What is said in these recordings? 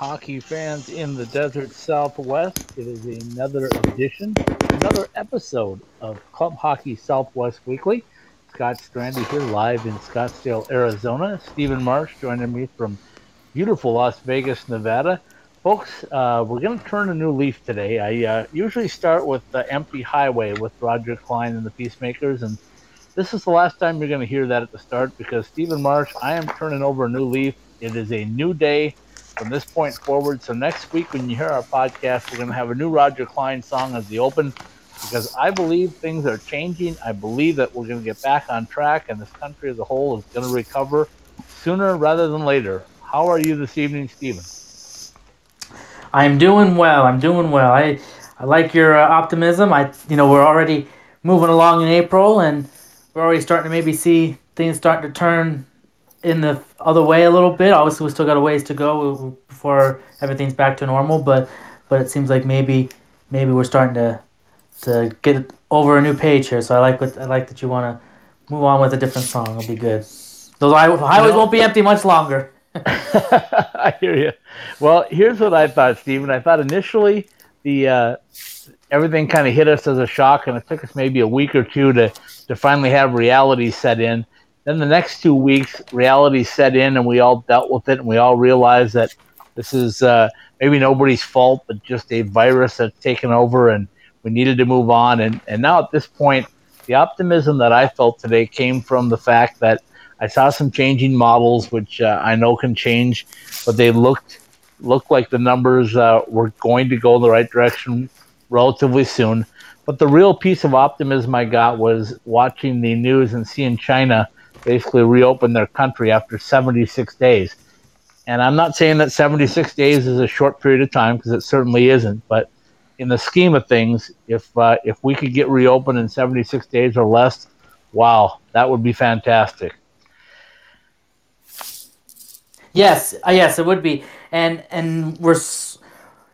Hockey fans in the desert southwest. It is another edition, another episode of Club Hockey Southwest Weekly. Scott Strandy here live in Scottsdale, Arizona. Stephen Marsh joining me from beautiful Las Vegas, Nevada. Folks, uh, we're going to turn a new leaf today. I uh, usually start with the Empty Highway with Roger Klein and the Peacemakers, and this is the last time you're going to hear that at the start because Stephen Marsh, I am turning over a new leaf. It is a new day from this point forward. So next week, when you hear our podcast, we're going to have a new Roger Klein song as the open because I believe things are changing. I believe that we're going to get back on track and this country as a whole is going to recover sooner rather than later. How are you this evening, Stephen? I'm doing well. I'm doing well. I I like your uh, optimism. I you know we're already moving along in April and we're already starting to maybe see things starting to turn in the other way a little bit. Obviously, we still got a ways to go before everything's back to normal, but but it seems like maybe maybe we're starting to to get over a new page here. So I like what I like that you want to move on with a different song. It'll be good. Those highways won't be empty much longer. I hear you. Well, here's what I thought, Stephen. I thought initially the uh, everything kind of hit us as a shock, and it took us maybe a week or two to to finally have reality set in. Then the next two weeks, reality set in, and we all dealt with it, and we all realized that this is uh, maybe nobody's fault, but just a virus that's taken over, and we needed to move on. And and now at this point, the optimism that I felt today came from the fact that I saw some changing models, which uh, I know can change, but they looked looked like the numbers uh, were going to go in the right direction relatively soon. But the real piece of optimism I got was watching the news and seeing China basically reopen their country after 76 days. And I'm not saying that 76 days is a short period of time because it certainly isn't. But in the scheme of things, if uh, if we could get reopened in 76 days or less, wow, that would be fantastic. Yes, uh, yes, it would be, and and we're,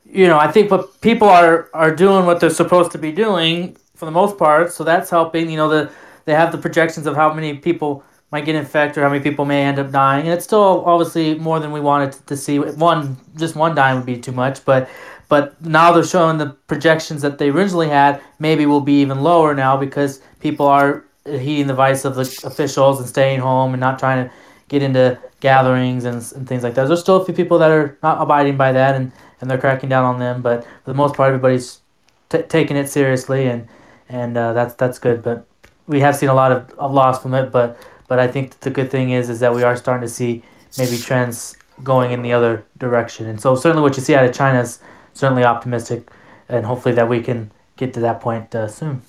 you know, I think what people are are doing what they're supposed to be doing for the most part, so that's helping. You know, the they have the projections of how many people might get infected or how many people may end up dying, and it's still obviously more than we wanted to see. One just one dying would be too much, but but now they're showing the projections that they originally had maybe will be even lower now because people are heeding the advice of the officials and staying home and not trying to get into gatherings and, and things like that. There's still a few people that are not abiding by that and, and they're cracking down on them, but for the most part, everybody's t- taking it seriously and and uh, that's that's good. But we have seen a lot of, of loss from it, but but I think the good thing is is that we are starting to see maybe trends going in the other direction, and so certainly what you see out of China is certainly optimistic, and hopefully that we can get to that point uh, soon.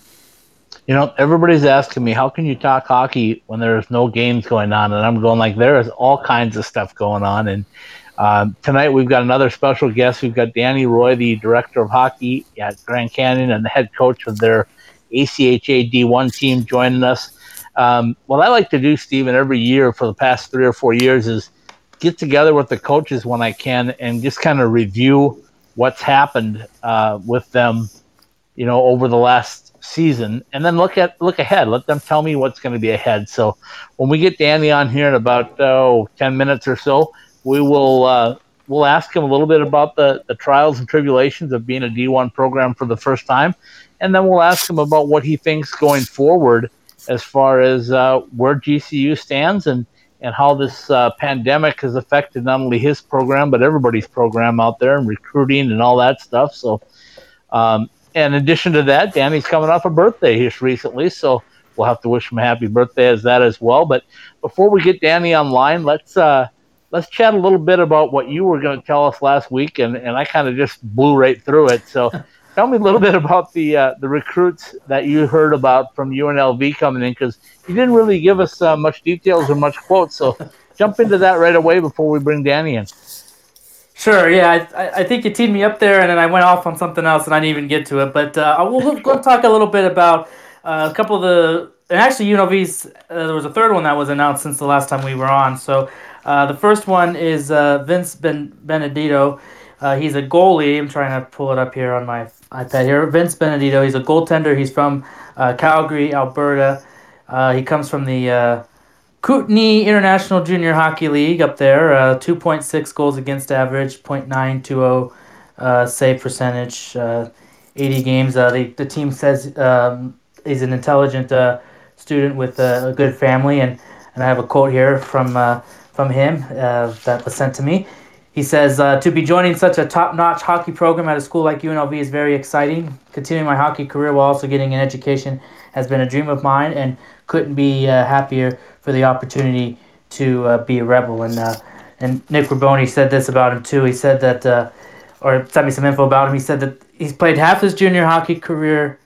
You know, everybody's asking me, how can you talk hockey when there's no games going on? And I'm going like, there is all kinds of stuff going on. And um, tonight we've got another special guest. We've got Danny Roy, the director of hockey at Grand Canyon and the head coach of their ACHA D1 team, joining us. Um, what I like to do, Stephen, every year for the past three or four years is get together with the coaches when I can and just kind of review what's happened uh, with them, you know, over the last season and then look at look ahead. Let them tell me what's going to be ahead. So when we get danny on here in about oh, 10 minutes or so we will uh, we'll ask him a little bit about the, the trials and tribulations of being a d1 program for the first time. And then we'll ask him about what he thinks going forward as far as uh, where gcu stands and and how this uh, pandemic has affected not only his program but everybody's program out there and recruiting and all that stuff so um, in addition to that, Danny's coming off a birthday just recently, so we'll have to wish him a happy birthday as that as well. But before we get Danny online, let's uh, let's chat a little bit about what you were going to tell us last week, and, and I kind of just blew right through it. So tell me a little bit about the uh, the recruits that you heard about from UNLV coming in, because you didn't really give us uh, much details or much quotes. So jump into that right away before we bring Danny in. Sure. Yeah, I, I think you teed me up there, and then I went off on something else, and I didn't even get to it. But uh, we'll go talk a little bit about uh, a couple of the, and actually UNLV's. Uh, there was a third one that was announced since the last time we were on. So uh, the first one is Vince ben- Benedito. Uh, he's a goalie. I'm trying to pull it up here on my iPad here. Vince Benedito. He's a goaltender. He's from Calgary, Alberta. he comes from the Kootenay International Junior Hockey League up there, uh, 2.6 goals against average, 0.920 uh, save percentage, uh, 80 games. Uh, the, the team says um, he's an intelligent uh, student with a, good family, and, and I have a quote here from, uh, from him that was sent to me. He says, uh, to be joining such a top notch hockey program at a school like UNLV is very exciting. Continuing my hockey career while also getting an education has been a dream of mine and couldn't be uh, happier for the opportunity to uh, be a rebel. And uh, and Nick Robone said this about him too. He said that, uh, or sent me some info about him. He said that he's played half his junior hockey career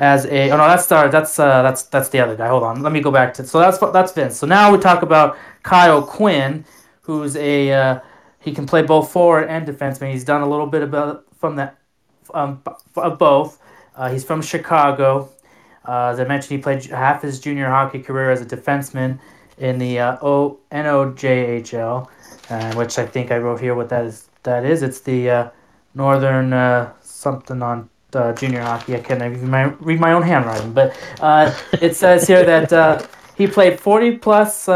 as a. Oh no, that's uh, that's uh, that's that's the other guy. Hold on, let me go back to. So that's that's Vince. So now we talk about Kyle Quinn, who's a uh, he can play both forward and defenseman. He's done a little bit from that um, of both. Uh, he's from Chicago. Uh, as I mentioned, he played half his junior hockey career as a defenseman in the uh, uh, which I think I wrote here what that is. That is, it's the uh, Northern uh, something on uh, junior hockey. I can't even my, read my own handwriting, but it says here that he played 40 plus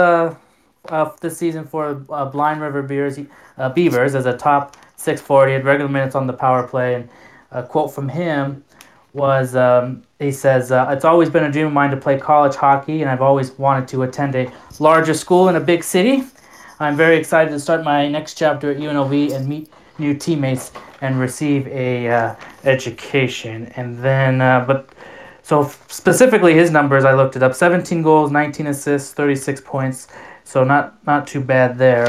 uh, this season for uh, Blind River Beers uh, Beavers as a top 640, had regular minutes on the power play. And a quote from him was um, he says, uh, It's always been a dream of mine to play college hockey, and I've always wanted to attend a larger school in a big city. I'm very excited to start my next chapter at UNLV and meet new teammates and receive a uh, education. And then, uh, but so specifically his numbers, I looked it up: 17 goals, 19 assists, 36 points. So not not too bad there.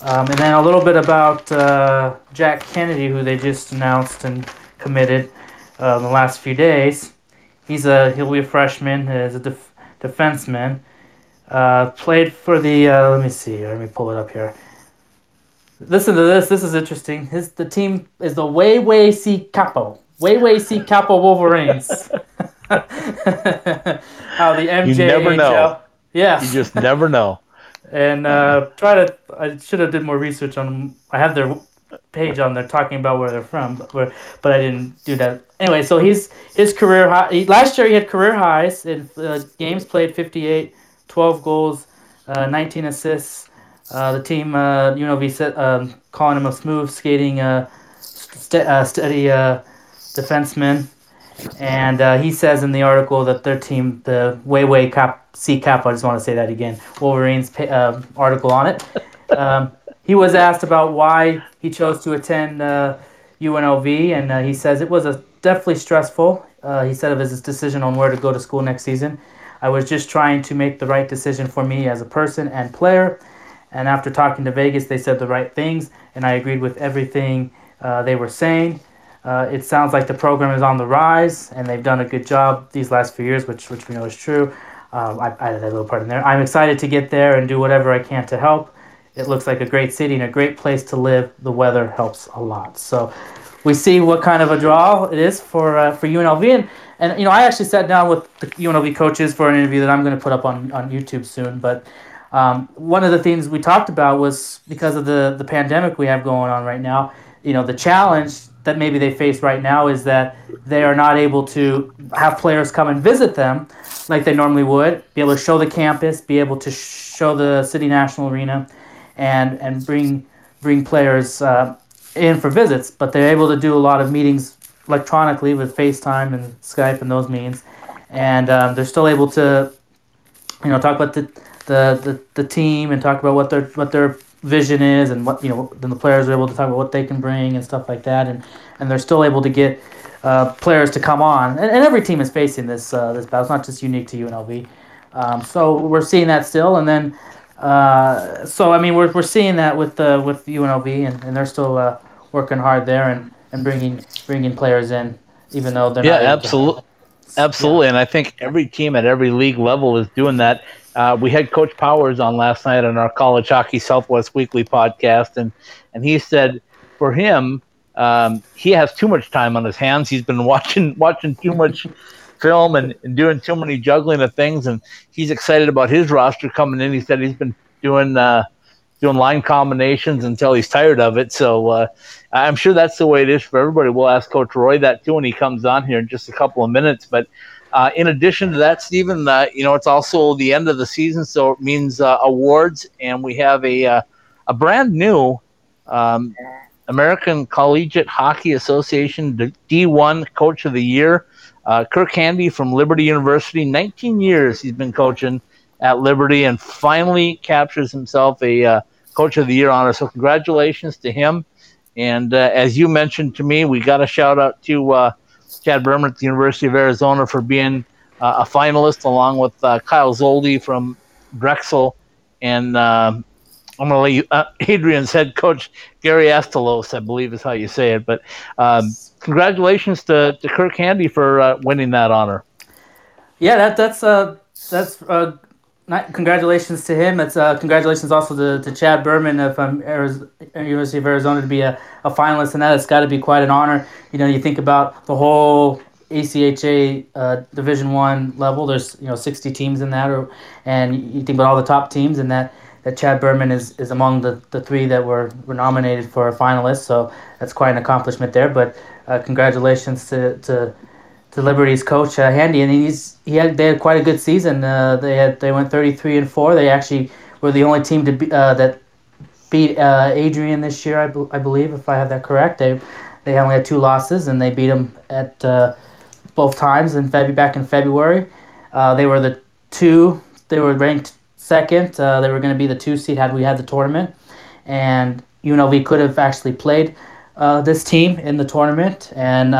Um, and then a little bit about uh, Jack Kennedy, who they just announced and committed uh, in the last few days. He's a he'll be a freshman as a def- defenseman. Uh, played for the uh, let me see let me pull it up here. Listen to this. This is interesting. His the team is the Waywayseecappo. Way Way C Capo Wolverines. How the MJ. You never know. Yeah. You just never know and uh, try to. I should have did more research on. Them. I have their page on there talking about where they're from, but where, but I didn't do that. Anyway, so he's his career high. He, last year he had career highs in uh, games played 58, 12 goals, uh, 19 assists. Uh, the team, uh, UNLV, set, um, calling him a smooth skating, uh, st- uh, steady uh, defenseman. And uh, he says in the article that their team, the Way Cap C Cap, I just want to say that again, Wolverines uh, article on it. Um, he was asked about why he chose to attend uh, UNLV, and uh, he says it was a definitely stressful. Uh, he said of his decision on where to go to school next season. I was just trying to make the right decision for me as a person and player. And after talking to Vegas, they said the right things, and I agreed with everything uh, they were saying. Uh, it sounds like the program is on the rise, and they've done a good job these last few years, which which we know is true. Um, I added that little part in there. I'm excited to get there and do whatever I can to help. It looks like a great city and a great place to live. The weather helps a lot. So we see what kind of a draw it is for uh, for UNLV. And, and you know, I actually sat down with the UNLV coaches for an interview that I'm going to put up on, on YouTube soon. But um, one of the things we talked about was because of the the pandemic we have going on right now. You know, the challenge that maybe they face right now is that they are not able to have players come and visit them like they normally would, be able to show the campus, be able to show the City National Arena, and and bring bring players uh, in for visits. But they're able to do a lot of meetings electronically with FaceTime and Skype and those means, and um, they're still able to, you know, talk about the, the the the team and talk about what their what their vision is and what you know then the players are able to talk about what they can bring and stuff like that. And and they're still able to get uh, players to come on. And, and every team is facing this uh, this battle. It's not just unique to UNLV um, so we're seeing that still. And then uh, so I mean we're, we're seeing that with uh, with UNLV and, and they're still uh, working hard there and, and bringing bringing players in even though they're yeah absolutely absolutely yeah. and I think every team at every league level is doing that uh, we had Coach Powers on last night on our College Hockey Southwest Weekly podcast, and and he said for him, um, he has too much time on his hands. He's been watching watching too much film and, and, doing too many juggling of things, and he's excited about his roster coming in. He said he's been doing uh, doing line combinations until he's tired of it. So uh, I'm sure that's the way it is for everybody. We'll ask Coach Roy that too when he comes on here in just a couple of minutes, but Uh, in addition to that, Stephen, uh, you know, it's also the end of the season, so it means uh, awards, and we have a uh, a brand new um, American Collegiate Hockey Association D1 Coach of the Year. Uh, Kirk Handy from Liberty University, 19 years he's been coaching at Liberty, and finally captures himself a uh, Coach of the Year honor. So congratulations to him. And as you mentioned to me, we got a shout out to Chad Berman at the University of Arizona for being uh, a finalist, along with uh, Kyle Zoldi from Drexel, and uh, I'm going to let uh, Adrian's head coach Gary Astalos, I believe is how you say it. But um, congratulations to, to Kirk Handy for uh, winning that honor. Yeah, that that's that's not, congratulations to him. It's uh, congratulations also to, to Chad Berman of um, Arizona, University of Arizona to be a, a finalist in that. It's got to be quite an honor. You know, you think about the whole ACHA uh, Division One level. There's you know 60 teams in that, or and you think about all the top teams, and that that Chad Berman is, is among the, the three that were, were nominated for a finalist. So that's quite an accomplishment there. But uh, congratulations to, to to Liberty's coach uh, Handy, and he's he had they had quite a good season. Uh, they had they went thirty three and four. They actually were the only team to be, uh, that beat uh, Adrian this year. I, I believe if I have that correct. They they only had two losses, and they beat them at uh, both times in February back in February. Uh, they were the two. They were ranked second. they were going to be the two seed had we had the tournament, and UNLV could have actually played this team in the tournament, and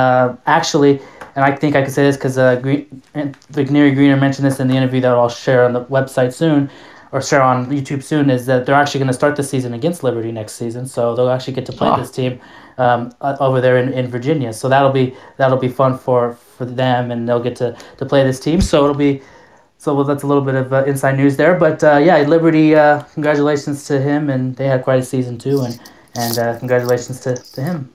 actually and I think I could say this because uh, Green, Neri Greener mentioned this in the interview that I'll share on the website soon, or share on YouTube soon, is that they're actually going to start the season against Liberty next season, so they'll actually get to play oh. this team um, over there in, in Virginia. So that'll be that'll be fun for, for them, and they'll get to, to play this team. So it'll be so well, that's a little bit of uh, inside news there. But uh, yeah, Liberty, uh, congratulations to him, and they had quite a season too, and and uh, congratulations to, to him.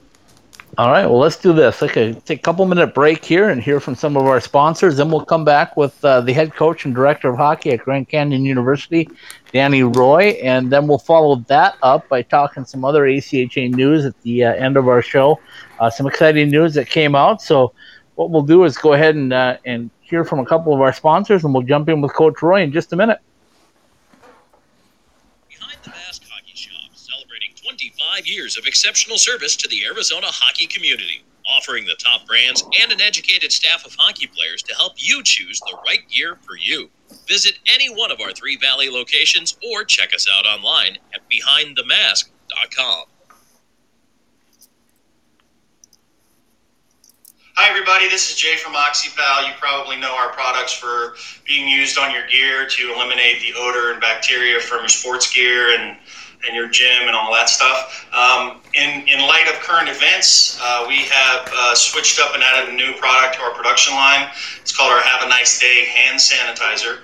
All right, well, let's do this. Okay, take a couple minute break here and hear from some of our sponsors. Then we'll come back with uh, the head coach and director of hockey at Grand Canyon University, Danny Roy, and then we'll follow that up by talking some other ACHA news at the uh, end of our show. Uh, some exciting news that came out. So, what we'll do is go ahead and uh, and hear from a couple of our sponsors, and we'll jump in with Coach Roy in just a minute. 25 years of exceptional service to the Arizona hockey community, offering the top brands and an educated staff of hockey players to help you choose the right gear for you. Visit any one of our three Valley locations or check us out online at behindthemask.com. Hi, everybody. This is Jay from OxyPal. You probably know our products for being used on your gear to eliminate the odor and bacteria from your sports gear and and your gym and all that stuff. Um, in, in light of current events, uh, we have uh, switched up and added a new product to our production line. It's called our Have a Nice Day hand sanitizer.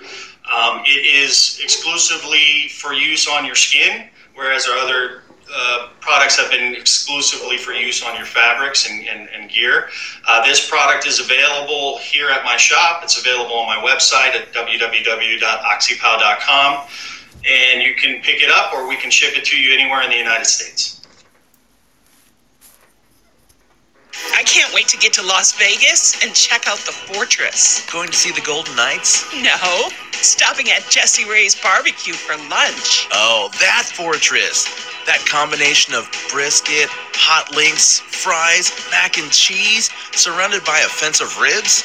Um, it is exclusively for use on your skin, whereas our other uh, products have been exclusively for use on your fabrics and, and, and gear. Uh, this product is available here at my shop. It's available on my website at www.oxypal.com and you can pick it up or we can ship it to you anywhere in the United States. I can't wait to get to Las Vegas and check out the fortress. Going to see the Golden Knights? No, stopping at Jesse Ray's barbecue for lunch. Oh, that fortress. That combination of brisket, hot links, fries, mac and cheese, surrounded by a fence of ribs?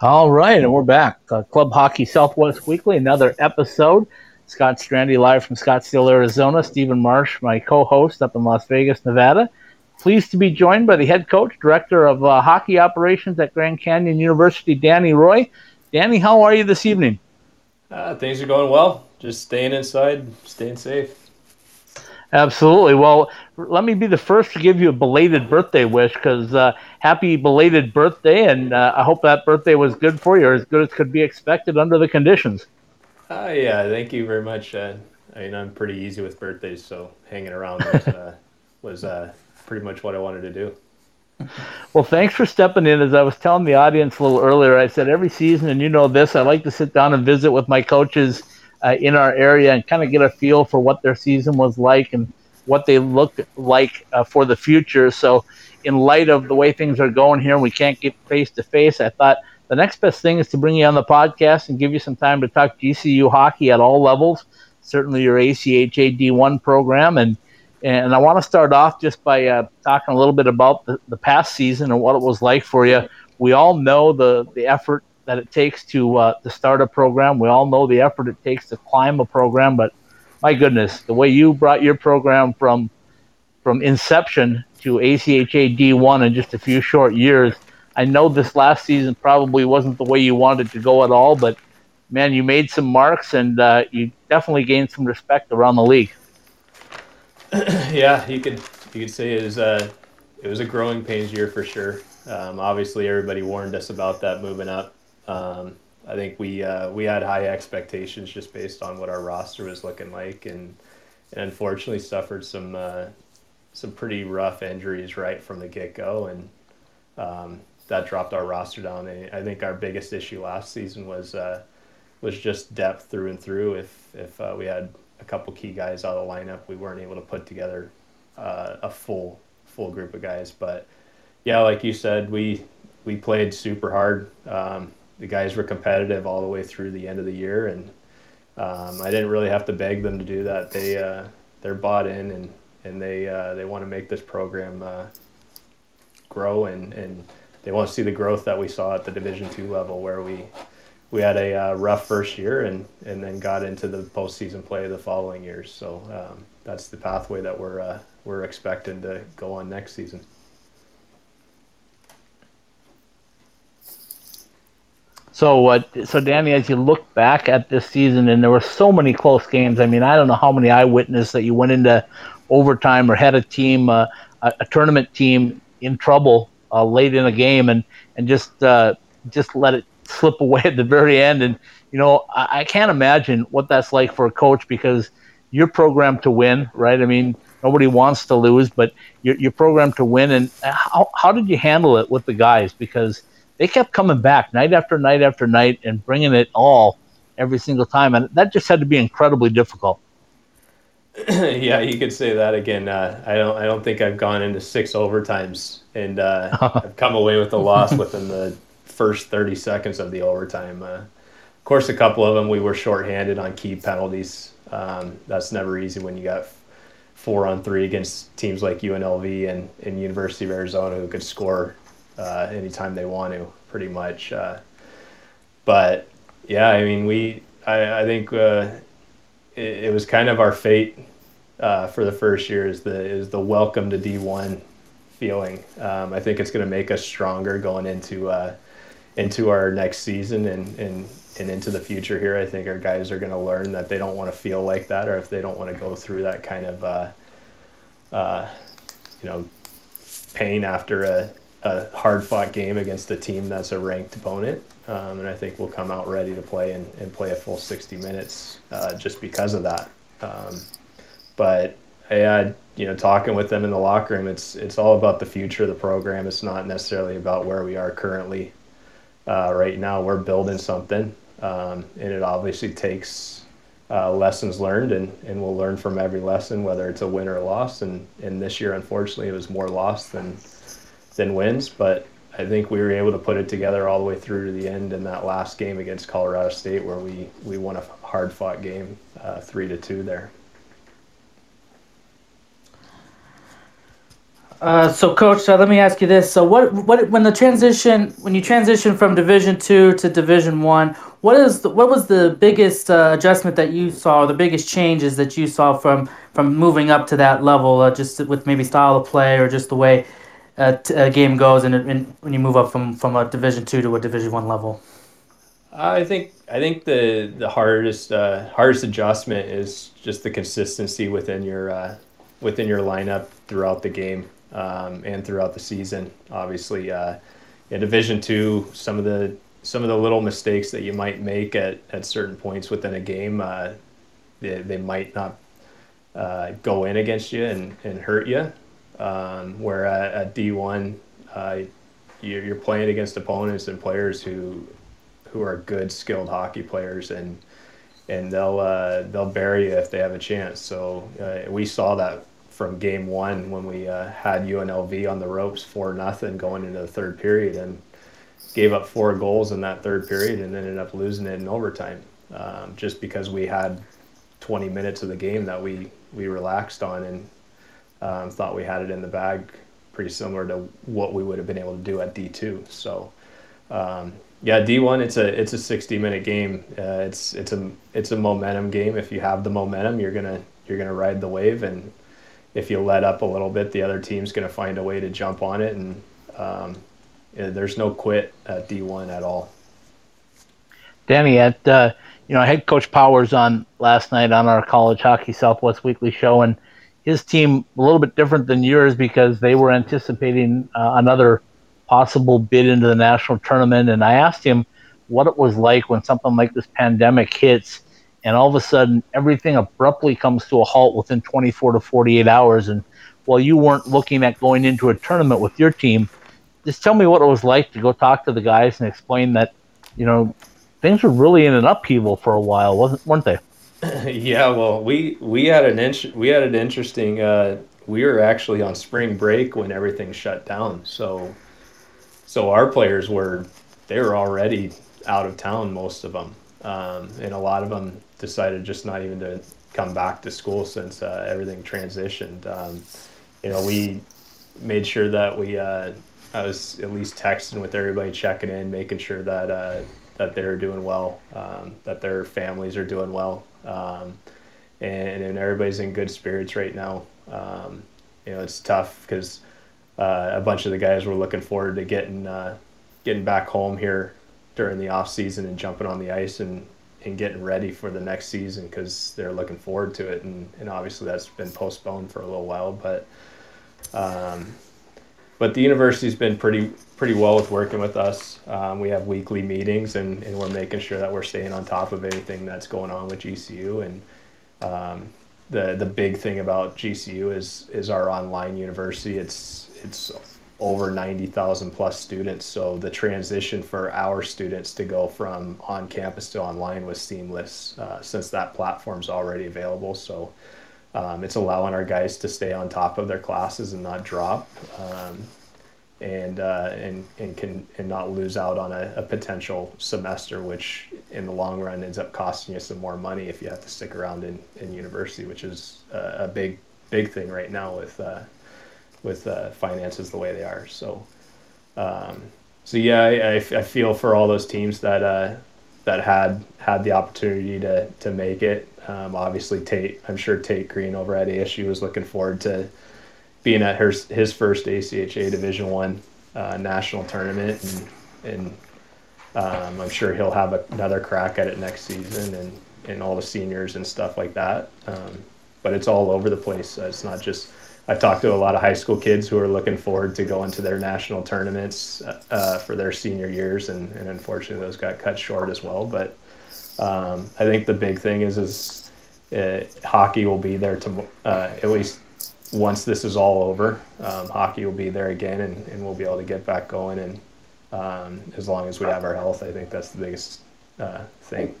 All right, and we're back. Uh, Club Hockey Southwest Weekly, another episode. Scott Strandy live from Scottsdale, Arizona. Stephen Marsh, my co-host up in Las Vegas, Nevada. Pleased to be joined by the head coach, director of uh, hockey operations at Grand Canyon University, Danny Roy. Danny, how are you this evening? Uh, things are going well. Just staying inside, staying safe. Absolutely. Well, let me be the first to give you a belated birthday wish because uh, happy belated birthday, and uh, I hope that birthday was good for you, or as good as could be expected under the conditions. Uh, yeah, thank you very much. Uh, I mean, I'm pretty easy with birthdays, so hanging around was, uh, was uh, pretty much what I wanted to do. Well, thanks for stepping in. As I was telling the audience a little earlier, I said every season, and you know this, I like to sit down and visit with my coaches uh, in our area and kind of get a feel for what their season was like and what they look like uh, for the future. So, in light of the way things are going here, we can't get face to face, I thought the next best thing is to bring you on the podcast and give you some time to talk GCU hockey at all levels. Certainly, your ACHA D1 program and and I want to start off just by uh, talking a little bit about the, the past season and what it was like for you. We all know the, the effort that it takes to uh, to start a program. We all know the effort it takes to climb a program. But my goodness, the way you brought your program from from inception to ACHA D1 in just a few short years. I know this last season probably wasn't the way you wanted to go at all, but man, you made some marks and uh, you definitely gained some respect around the league. yeah, you could you could say it was a it was a growing pains year for sure. Um, obviously, everybody warned us about that moving up. Um, I think we uh, we had high expectations just based on what our roster was looking like, and, and unfortunately suffered some uh, some pretty rough injuries right from the get go, and um, that dropped our roster down. And I think our biggest issue last season was uh, was just depth through and through. If if uh, we had a couple key guys out of the lineup, we weren't able to put together uh, a full full group of guys. But yeah, like you said, we we played super hard. Um, the guys were competitive all the way through the end of the year, and um, I didn't really have to beg them to do that. They uh, they're bought in and and they uh, they want to make this program uh, grow and and they want to see the growth that we saw at the Division two level where we we had a uh, rough first year and, and then got into the postseason play the following years. So um, that's the pathway that we're uh, we're expecting to go on next season. So, uh, so Danny, as you look back at this season, and there were so many close games. I mean, I don't know how many eyewitnesses that you went into overtime or had a team, uh, a, a, tournament team, in trouble uh, late in a game, and and just uh, just let it slip away at the very end. And you know, I, I can't imagine what that's like for a coach because you're programmed to win, right? I mean, nobody wants to lose, but you're, you're programmed to win. And how how did you handle it with the guys? Because they kept coming back night after night after night and bringing it all every single time, and that just had to be incredibly difficult. yeah, you could say that again. Uh, I don't. I don't think I've gone into six overtimes and uh, I've come away with a loss within the first 30 seconds of the overtime. Uh, of course, a couple of them we were shorthanded on key penalties. Um, that's never easy when you got four on three against teams like UNLV and, and University of Arizona who could score uh, anytime they want to, pretty much. Uh, but yeah, I mean, we I, I think uh, it, it, was kind of our fate uh, for the first year is the is the welcome to D one feeling. Um, I think it's going to make us stronger going into uh, into our next season and, and, and into the future here. I think our guys are going to learn that they don't want to feel like that or if they don't want to go through that kind of, uh, uh, you know, pain after a, a hard fought game against a team that's a ranked opponent. Um, and I think we'll come out ready to play and, and play a full 60 minutes uh, just because of that. Um, but I had, you know, talking with them in the locker room, it's, it's all about the future of the program. It's not necessarily about where we are currently uh, right now we're building something, um, and it obviously takes uh, lessons learned, and, and we'll learn from every lesson, whether it's a win or a loss. And, and this year, unfortunately, it was more loss than than wins, but I think we were able to put it together all the way through to the end in that last game against Colorado State, where we, we won a hard fought game, uh, three to two there. Uh, so, coach, uh, let me ask you this: So, what, what, when the transition, when you transition from Division Two to Division One, what is, the, what was the biggest uh, adjustment that you saw, or the biggest changes that you saw from from moving up to that level, uh, just with maybe style of play or just the way uh, game goes, and, and when you move up from from a Division Two to a Division One level? I think I think the the hardest hardest adjustment is just the consistency within your within your lineup throughout the game um, and throughout the season. Obviously, uh, in Division Two, some of the some of the little mistakes that you might make at, at certain points within a game, uh, they, they might not uh, go in against you and, and hurt you. Um, where at, at D1, uh, you're, you're playing against opponents and players who who are good, skilled hockey players, and and they'll uh, they'll bury you if they have a chance. So uh, we saw that from game one when we uh, had UNLV on the ropes for nothing going into the third period and gave up four goals in that third period and ended up losing it in overtime um, just because we had 20 minutes of the game that we we relaxed on and um, thought we had it in the bag pretty similar to what we would have been able to do at D2 so um, yeah, D one. It's a it's a sixty minute game. Uh, it's it's a it's a momentum game. If you have the momentum, you're gonna you're gonna ride the wave, and if you let up a little bit, the other team's gonna find a way to jump on it, and um, there's no quit at D one at all. Danny, at uh, you know, I had Coach Powers on last night on our College Hockey Southwest Weekly show, and his team a little bit different than yours because they were anticipating uh, another possible bid into the national tournament. And I asked him what it was like when something like this pandemic hits and all of a sudden everything abruptly comes to a halt within 24 to 48 hours. And while you weren't looking at going into a tournament with your team, just tell me what it was like to go talk to the guys and explain that, you know, things were really in an upheaval for a while, wasn't weren't they? yeah, well, we we had an int- we had an interesting. Uh, we were actually on spring break when everything shut down, so so our players were they were already out of town most of them um, and a lot of them decided just not even to come back to school since uh, everything transitioned um, you know we made sure that we uh, i was at least texting with everybody checking in making sure that uh, that they're doing well um, that their families are doing well um, and, and everybody's in good spirits right now. Um, you know it's tough because uh, a bunch of the guys were looking forward to getting uh, getting back home here during the off season and jumping on the ice and, and getting ready for the next season because they're looking forward to it. And, and obviously that's been postponed for a little while but um, but the university's been pretty pretty well with working with us um, we have weekly meetings and, and we're making sure that we're staying on top of anything that's going on with GCU and um, the the big thing about GCU is is our online university it's it's over 90,000 plus students. So the transition for our students to go from on campus to online was seamless uh, since that platform's already available. So um, it's allowing our guys to stay on top of their classes and not drop. Um, and, uh, and and can and not lose out on a, a, potential semester, which in the long run ends up costing you some more money if you have to stick around in, in university, which is a, a big big thing right now with uh, with uh, finances the way they are. So, um, so yeah, I, I, feel for all those teams that uh, that had had the opportunity to to make it. Um, obviously, Tate, I'm sure Tate Green over at ASU was looking forward to being at her, his first ACHA Division One uh, national tournament, and and um, I'm sure he'll have another crack at it next season, and and all the seniors and stuff like that. Um, but it's all over the place. it's not just I've talked to a lot of high school kids who are looking forward to going to their national tournaments uh, for their senior years, and, and unfortunately those got cut short as well. But um, I think the big thing is is uh, hockey will be there to uh, at least once this is all over. Um, hockey will be there again, and, and we'll be able to get back going. And um, as long as we have our health, I think that's the biggest uh, thing.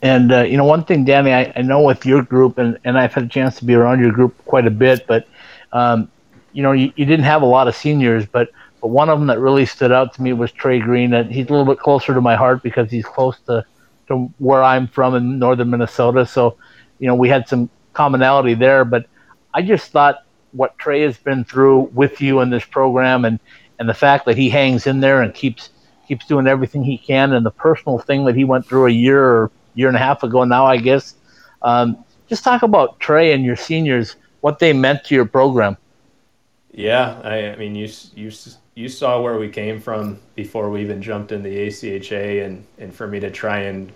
And uh, you know, one thing, Danny, I, I, know with your group, and, and I've had a chance to be around your group quite a bit, but um, you know, you, you, didn't have a lot of seniors, but but one of them that really stood out to me was Trey Green, and he's a little bit closer to my heart because he's close to to where I'm from in northern Minnesota. So, you know, we had some commonality there. But I just thought what Trey has been through with you in this program, and and the fact that he hangs in there and keeps keeps doing everything he can, and the personal thing that he went through a year or year and a half ago now, I guess. Um, just talk about Trey and your seniors, what they meant to your program. Yeah, I, I, mean, you you you saw where we came from before we even jumped in the ACHA, and and for me to try and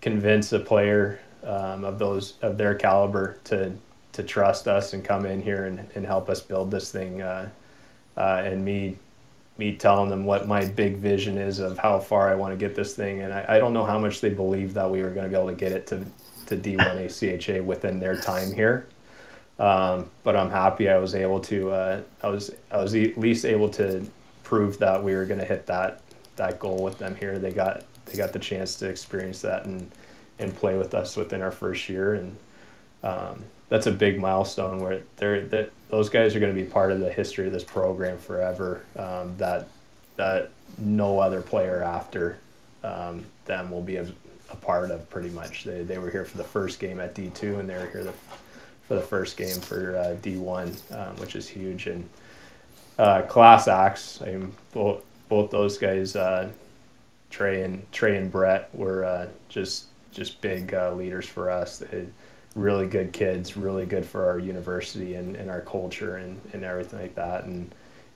convince a player um, of those of their caliber to to trust us and come in here and, and help us build this thing. Uh, uh, and me me telling them what my big vision is of how far I want to get this thing. And I, I don't know how much they believed that we were going to be able to get it to, to D1 ACHA within their time here. Um, but I'm happy I was able to, uh, I was, I was at least able to prove that we were going to hit that, that goal with them here. They got, they got the chance to experience that and, and play with us within our first year. And, um, that's a big milestone where they're that those guys are going to be part of the history of this program forever. Um, that that no other player after um, them will be a, a, part of pretty much. They, they were here for the first game at D two and they were here the, for the first game for uh, D one, um, which is huge. And uh, class acts, I mean, both both those guys, uh, Trey and Trey and Brett, were uh, just just big uh, leaders for us. They, really good kids, really good for our university and, and our culture and, and everything like that. And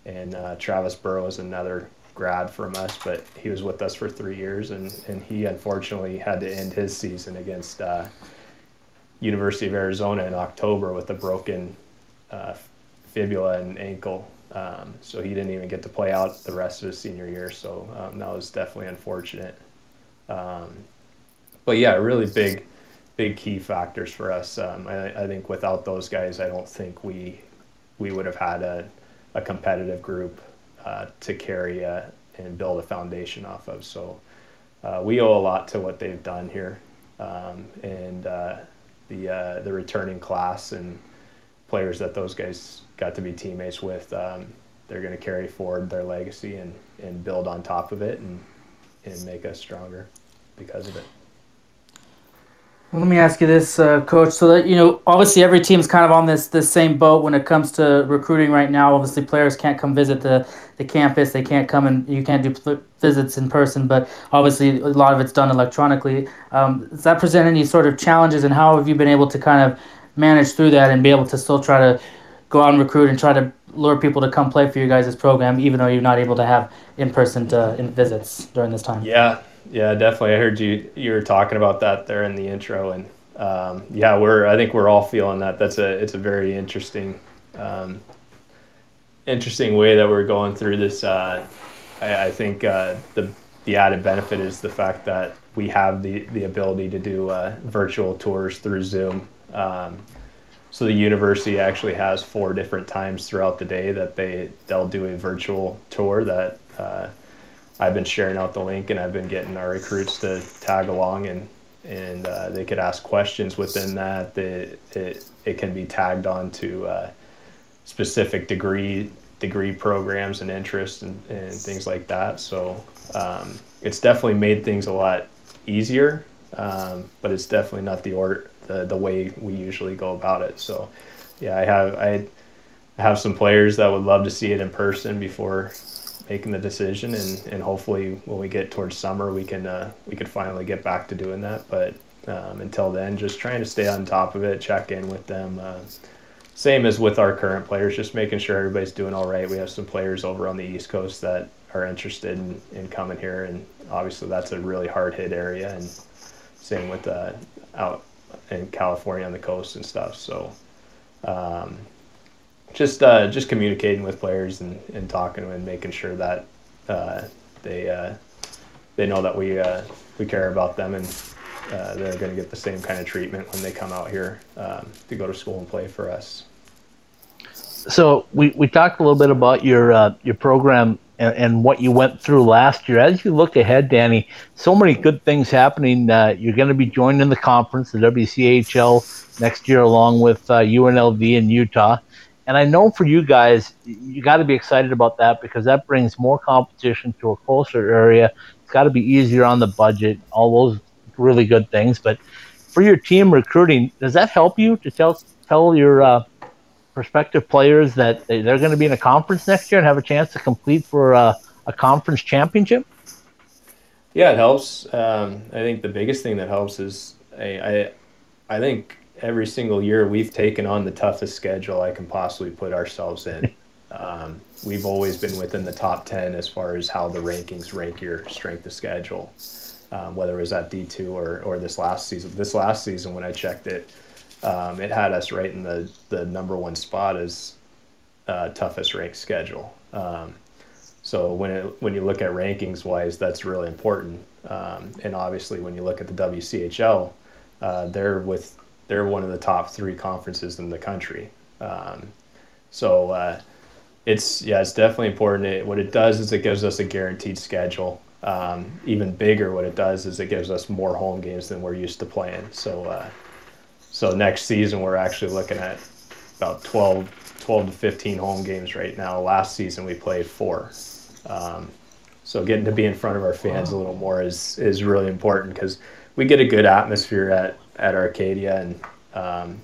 and uh, Travis Burrow is another grad from us, but he was with us for three years, and, and he unfortunately had to end his season against uh, University of Arizona in October with a broken uh, fibula and ankle. Um, so he didn't even get to play out the rest of his senior year. So um, that was definitely unfortunate. Um, but yeah, really big big key factors for us. Um, I, I, think without those guys, I don't think we we would have had a, a competitive group uh, to carry a, uh, and build a foundation off of. So uh, we owe a lot to what they've done here, um, and uh, the uh, the returning class and players that those guys got to be teammates with. Um, they're going to carry forward their legacy and, and build on top of it and, and make us stronger because of it. Let me ask you this, uh, Coach. So that you know, obviously every team's kind of on this this same boat when it comes to recruiting right now. Obviously, players can't come visit the, the campus. They can't come and you can't do visits in person. But obviously, a lot of it's done electronically. Um, does that present any sort of challenges, and how have you been able to kind of manage through that and be able to still try to go out and recruit and try to lure people to come play for you guys' program, even though you're not able to have in person in visits during this time? Yeah, yeah, definitely. I heard you you were talking about that there in the intro, and um, yeah, we're I think we're all feeling that. That's a it's a very interesting um, interesting way that we're going through this. Uh, I, I, think uh, the the added benefit is the fact that we have the the ability to do uh, virtual tours through Zoom. Um, so the university actually has four different times throughout the day that they they'll do a virtual tour that uh, I've been sharing out the link and I've been getting our recruits to tag along and and uh, they could ask questions within that. That it, it can be tagged on to uh, specific degree degree programs and interests and, and things like that. So um, it's definitely made things a lot easier, um, but it's definitely not the order the, the way we usually go about it. So yeah, I have I have some players that would love to see it in person before making the decision, and, and hopefully when we get towards summer, we can uh, we can finally get back to doing that. But um, until then, just trying to stay on top of it, check in with them. Uh, same as with our current players, just making sure everybody's doing all right. We have some players over on the East Coast that are interested in, in coming here, and obviously that's a really hard hit area. And same with uh, out in California on the coast and stuff. So um, just uh, just communicating with players and, and talking and making sure that uh, they uh, they know that we uh, we care about them and uh, they're going to get the same kind of treatment when they come out here um, to go to school and play for us. So we, we talked a little bit about your uh, your program and, and, what you went through last year. As you look ahead, Danny, so many good things happening. you're going to be joining the conference, the WCHL, next year, along with UNLV in Utah. And I know for you guys, you got to be excited about that because that brings more competition to a closer area. It's got to be easier on the budget, all those really good things. But for your team recruiting, does that help you to tell tell your uh, prospective players that they're going to be in a conference next year and have a chance to compete for a, a conference championship? Yeah, it helps. Um, I think the biggest thing that helps is I, I, I think every single year we've taken on the toughest schedule I can possibly put ourselves in. Um, we've always been within the top 10 as far as how the rankings rank your strength of schedule. um, whether it was at D2 or, or this last season. This last season, when I checked it, um, it had us right in the, the number one spot as uh, toughest ranked schedule. Um, so when it, when you look at rankings wise, that's really important. Um, and obviously, when you look at the WCHL, uh, they're with they're one of the top three conferences in the country. Um, so uh, it's yeah, it's definitely important. It, what it does is it gives us a guaranteed schedule. Um, even bigger, what it does is it gives us more home games than we're used to playing. So uh, so next season we're actually looking at about 12, 12 to 15 home games right now. Last season we played four. Um, so getting to be in front of our fans a little more is is really important because we get a good atmosphere at at Arcadia and um,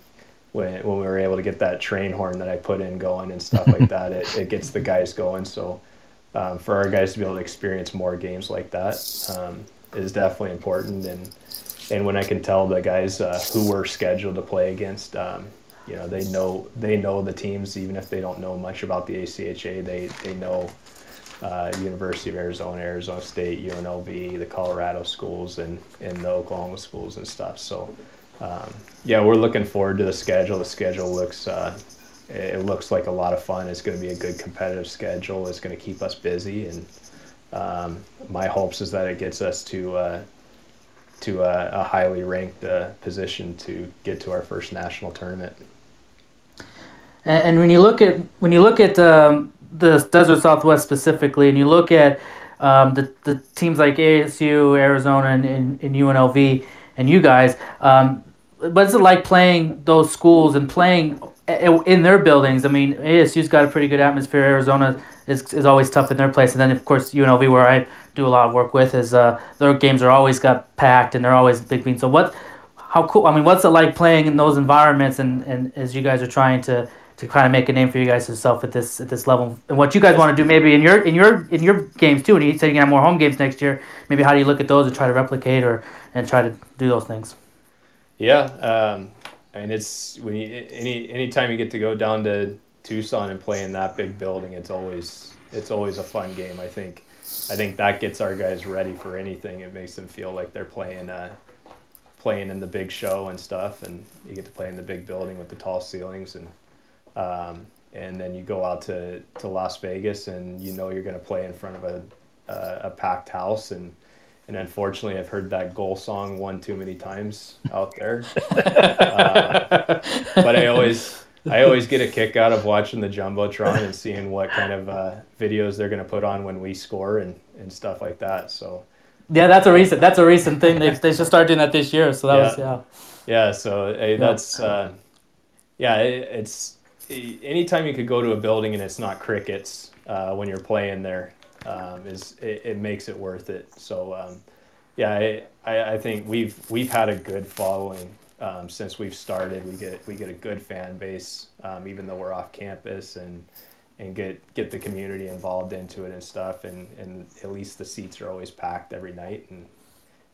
when when we were able to get that train horn that I put in going and stuff like that, it, it gets the guys going. So um, for our guys to be able to experience more games like that um, is definitely important. And and when I can tell the guys uh, who we're scheduled to play against, um, you know, they know they know the teams even if they don't know much about the ACHA. They they know uh, University of Arizona, Arizona State, UNLV, the Colorado schools, and, and the Oklahoma schools and stuff. So, um, yeah, we're looking forward to the schedule. The schedule looks uh, it looks like a lot of fun. It's going to be a good competitive schedule. It's going to keep us busy, and um, my hopes is that it gets us to uh, to a, a, highly ranked uh, position to get to our first national tournament. And, when you look at when you look at um, the Desert Southwest specifically, and you look at um, the, the teams like ASU, Arizona, and, and, and UNLV, and you guys, um, what's it like playing those schools and playing in their buildings? I mean, ASU's got a pretty good atmosphere. Arizona is, is always tough in their place, and then of course UNLV, where I do a lot of work with, is uh, their games are always got packed and they're always big beans. So what? How cool? I mean, what's it like playing in those environments, and, and as you guys are trying to to kind of make a name for you guys yourself at this at this level. And what you guys want to do maybe in your in your in your games too and you said you're gonna have more home games next year maybe how do you look at those and try to replicate or and try to do those things? Yeah um, I mean it's when you any anytime you get to go down to Tucson and play in that big building it's always it's always a fun game I think. I think that gets our guys ready for anything. It makes them feel like they're playing uh, playing in the big show and stuff and you get to play in the big building with the tall ceilings and um, and then you go out to, to Las Vegas and you know you're going to play in front of a, a, a packed house and and unfortunately I've heard that goal song one too many times out there. uh, but I always I always get a kick out of watching the jumbotron and seeing what kind of uh, videos they're going to put on when we score and, and stuff like that. So yeah, that's a recent that's a recent thing. They they should start doing that this year. So that yeah. was yeah. Yeah. So hey, that's uh, yeah, it, it's anytime you could go to a building and it's not crickets uh, when you're playing there um, is it, it, makes it worth it. So um, yeah, I, I think we've we've had a good following um, since we've started. We get we get a good fan base, um, even though we're off campus and and get get the community involved into it and stuff. And and at least the seats are always packed every night. And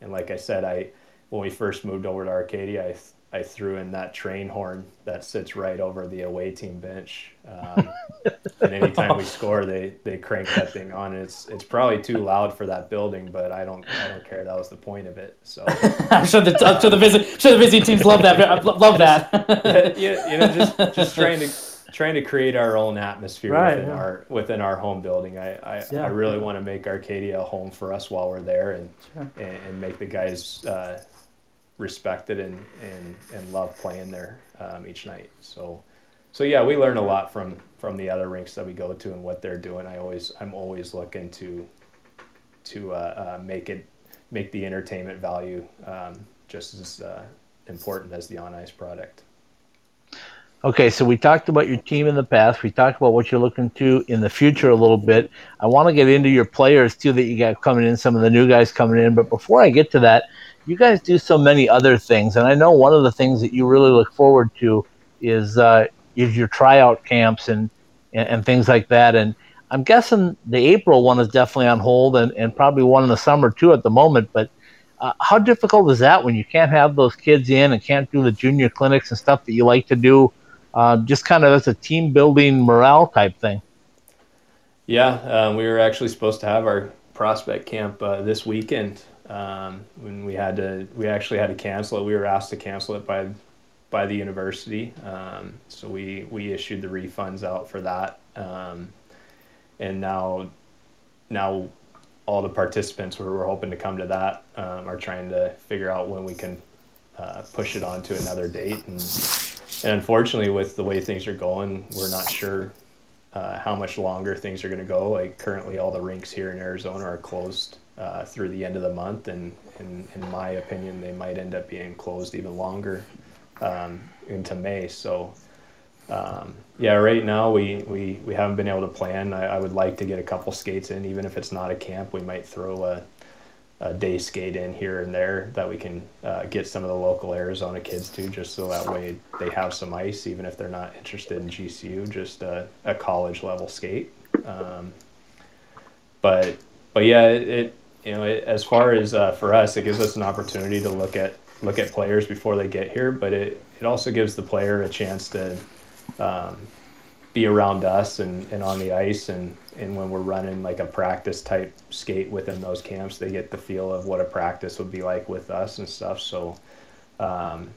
and like I said, I when we first moved over to Arcadia, I I threw in that train horn that sits right over the away team bench. Um, and anytime we score, they they crank that thing on. It's it's probably too loud for that building, but I don't I don't care. That was the point of it. So I'm sure the I'm sure the visit sure the visiting teams love that love that. yeah, you know, just just trying to trying to create our own atmosphere right, within yeah. our within our home building. I I, yeah. I really want to make Arcadia a home for us while we're there, and sure. and, and, make the guys. Uh, respected and, and, and love playing there um, each night. So, so yeah, we learn a lot from from the other rinks that we go to and what they're doing. I always I'm always looking to to uh, uh, make it make the entertainment value um, just as uh, important as the on ice product. Okay, so we talked about your team in the past. We talked about what you're looking to in the future a little bit. I want to get into your players too that you got coming in, some of the new guys coming in. But before I get to that, you guys do so many other things, and I know one of the things that you really look forward to is uh, is your tryout camps and, and, and things like that. And I'm guessing the April one is definitely on hold, and, and probably one in the summer too at the moment. But uh, how difficult is that when you can't have those kids in and can't do the junior clinics and stuff that you like to do? Uh, just kind of as a team building morale type thing. Yeah, um, we were actually supposed to have our prospect camp uh, this weekend um, when we had to. We actually had to cancel it. We were asked to cancel it by by the university. Um, so we we issued the refunds out for that, um, and now now all the participants who were hoping to come to that um, are trying to figure out when we can uh, push it on to another date. And, and unfortunately, with the way things are going, we're not sure uh, how much longer things are going to go. Like currently, all the rinks here in Arizona are closed uh, through the end of the month, and, in my opinion, they might end up being closed even longer um, into May. So. Um, yeah, right now we, we, we haven't been able to plan. I, I would like to get a couple skates in, even if it's not a camp. We might throw a, a day skate in here and there that we can uh, get some of the local Arizona kids to, just so that way they have some ice, even if they're not interested in GCU, just a, a college level skate. Um, but but yeah, it you know it, as far as uh, for us, it gives us an opportunity to look at look at players before they get here, but it it also gives the player a chance to um, be around us and, and on the ice and, and when we're running like a practice type skate within those camps they get the feel of what a practice would be like with us and stuff. So um,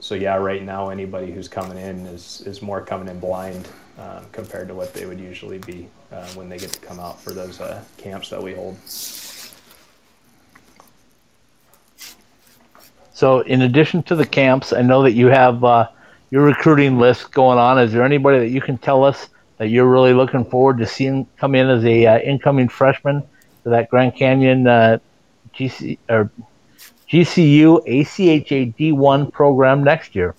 so yeah right now anybody who's coming in is, is more coming in blind um, compared to what they would usually be uh, when they get to come out for those uh, camps that we hold so in addition to the camps i know that you have uh, your recruiting list going on. Is there anybody that you can tell us that you're really looking forward to seeing come in as a uh, incoming freshman to that Grand Canyon uh, GC or GCU ACHA D1 program next year?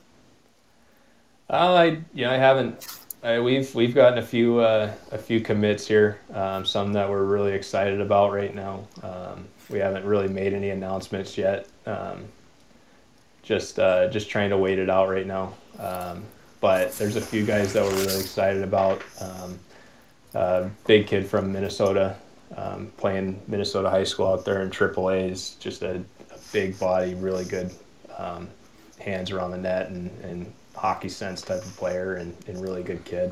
Uh, I yeah, I haven't. I, we've we've gotten a few uh, a few commits here. Um, some that we're really excited about right now. Um, we haven't really made any announcements yet. Um, just uh, just trying to wait it out right now. Um, but there's a few guys that we're really excited about. Um, uh, big kid from Minnesota, um, playing Minnesota high school out there in AAA is just a, a big body, really good um, hands around the net and, and hockey sense type of player and, and really good kid.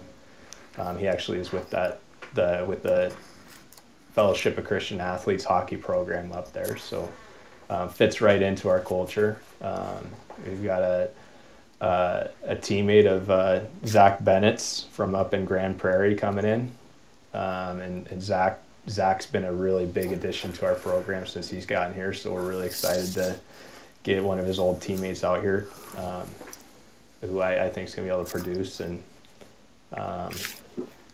Um, he actually is with that the with the Fellowship of Christian Athletes hockey program up there, so um, fits right into our culture. Um, we've got a uh, a teammate of uh, Zach Bennett's from up in Grand Prairie coming in, um, and, and Zach Zach's been a really big addition to our program since he's gotten here. So we're really excited to get one of his old teammates out here, um, who I, I think is going to be able to produce. And um,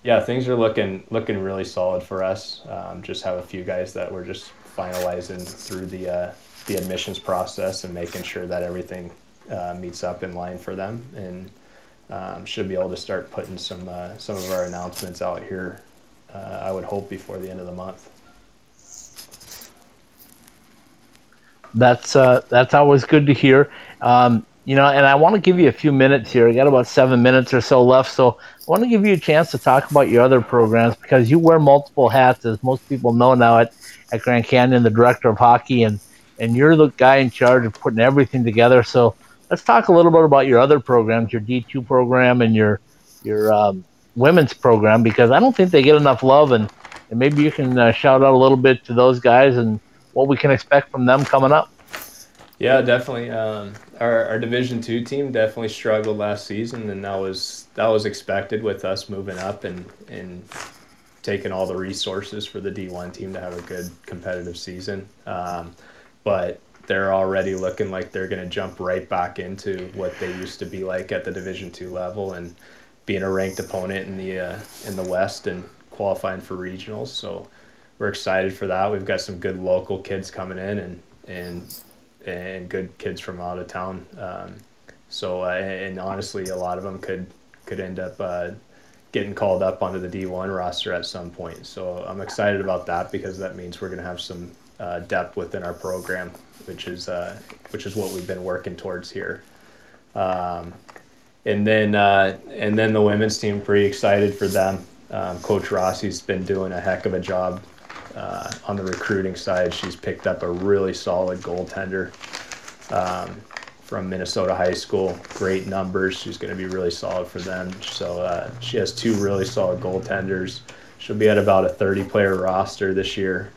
yeah, things are looking looking really solid for us. Um, just have a few guys that we're just finalizing through the uh, the admissions process and making sure that everything uh, meets up in line for them, and um, should be able to start putting some uh, some of our announcements out here. Uh, I would hope before the end of the month. That's uh, that's always good to hear. Um, you know, and I want to give you a few minutes here. I got about seven minutes or so left, so I want to give you a chance to talk about your other programs because you wear multiple hats, as most people know now at, at Grand Canyon, the director of hockey, and and you're the guy in charge of putting everything together. So let's talk a little bit about your other programs, your D2 program and your your um, women's program, because I don't think they get enough love, and, and maybe you can uh, shout out a little bit to those guys and what we can expect from them coming up. Yeah, definitely. Um, our, our Division two team definitely struggled last season, and that was that was expected with us moving up and and taking all the resources for the D one team to have a good competitive season. Um, but they're already looking like they're going to jump right back into what they used to be like at the Division two level and being a ranked opponent in the uh, in the West and qualifying for regionals. So we're excited for that. We've got some good local kids coming in and and and good kids from out of town. Um, so uh, and honestly, a lot of them could could end up uh, getting called up onto the D1 roster at some point. So I'm excited about that because that means we're going to have some uh, depth within our program which is uh, which is what we've been working towards here. Um, and then uh, and then the women's team, pretty excited for them. Um, Coach Rossi's been doing a heck of a job uh, on the recruiting side. She's picked up a really solid goaltender um, from Minnesota High School. Great numbers. She's going to be really solid for them. So uh, she has two really solid goaltenders. She'll be at about a 30 player roster this year.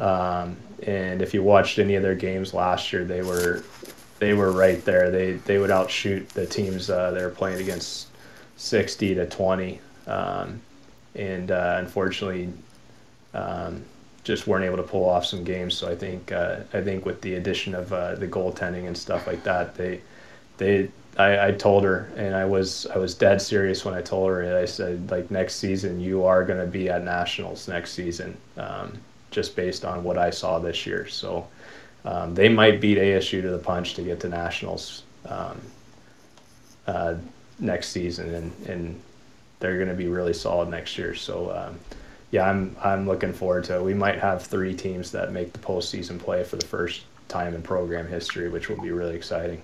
Um, and if you watched any of their games last year, they were they were right there. They they would outshoot the teams uh, they were playing against, sixty to twenty, um, and uh, unfortunately, um, just weren't able to pull off some games. So I think uh, I think with the addition of uh, the goaltending and stuff like that, they they I, I told her and I was I was dead serious when I told her I said like next season you are going to be at nationals next season um, just based on what I saw this year. So um, they might beat ASU to the punch to get to nationals um, uh, next season, and, and they're going to be really solid next year. So um, yeah, I'm I'm looking forward to it. We might have three teams that make the postseason play for the first time in program history, which will be really exciting.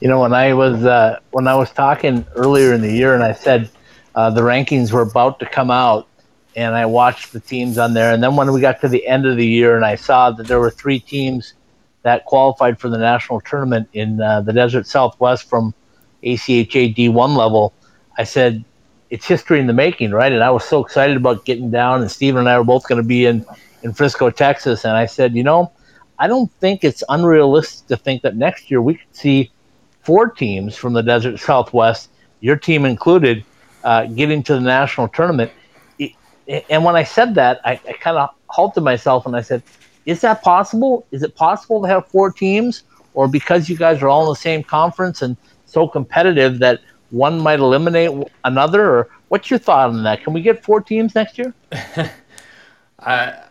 You know, when I was uh, when I was talking earlier in the year, and I said uh, the rankings were about to come out, and I watched the teams on there. And then when we got to the end of the year, and I saw that there were three teams that qualified for the national tournament in uh, the Desert Southwest from ACHA D1 level, I said, it's history in the making, right? And I was so excited about getting down, and Steven and I were both going to be in, in Frisco, Texas. And I said, you know, I don't think it's unrealistic to think that next year we could see four teams from the Desert Southwest, your team included, uh, getting to the national tournament. And when I said that, I, I kind of halted myself and I said, is that possible? Is it possible to have four teams? Or because you guys are all in the same conference and so competitive that one might eliminate another? Or what's your thought on that? Can we get four teams next year? I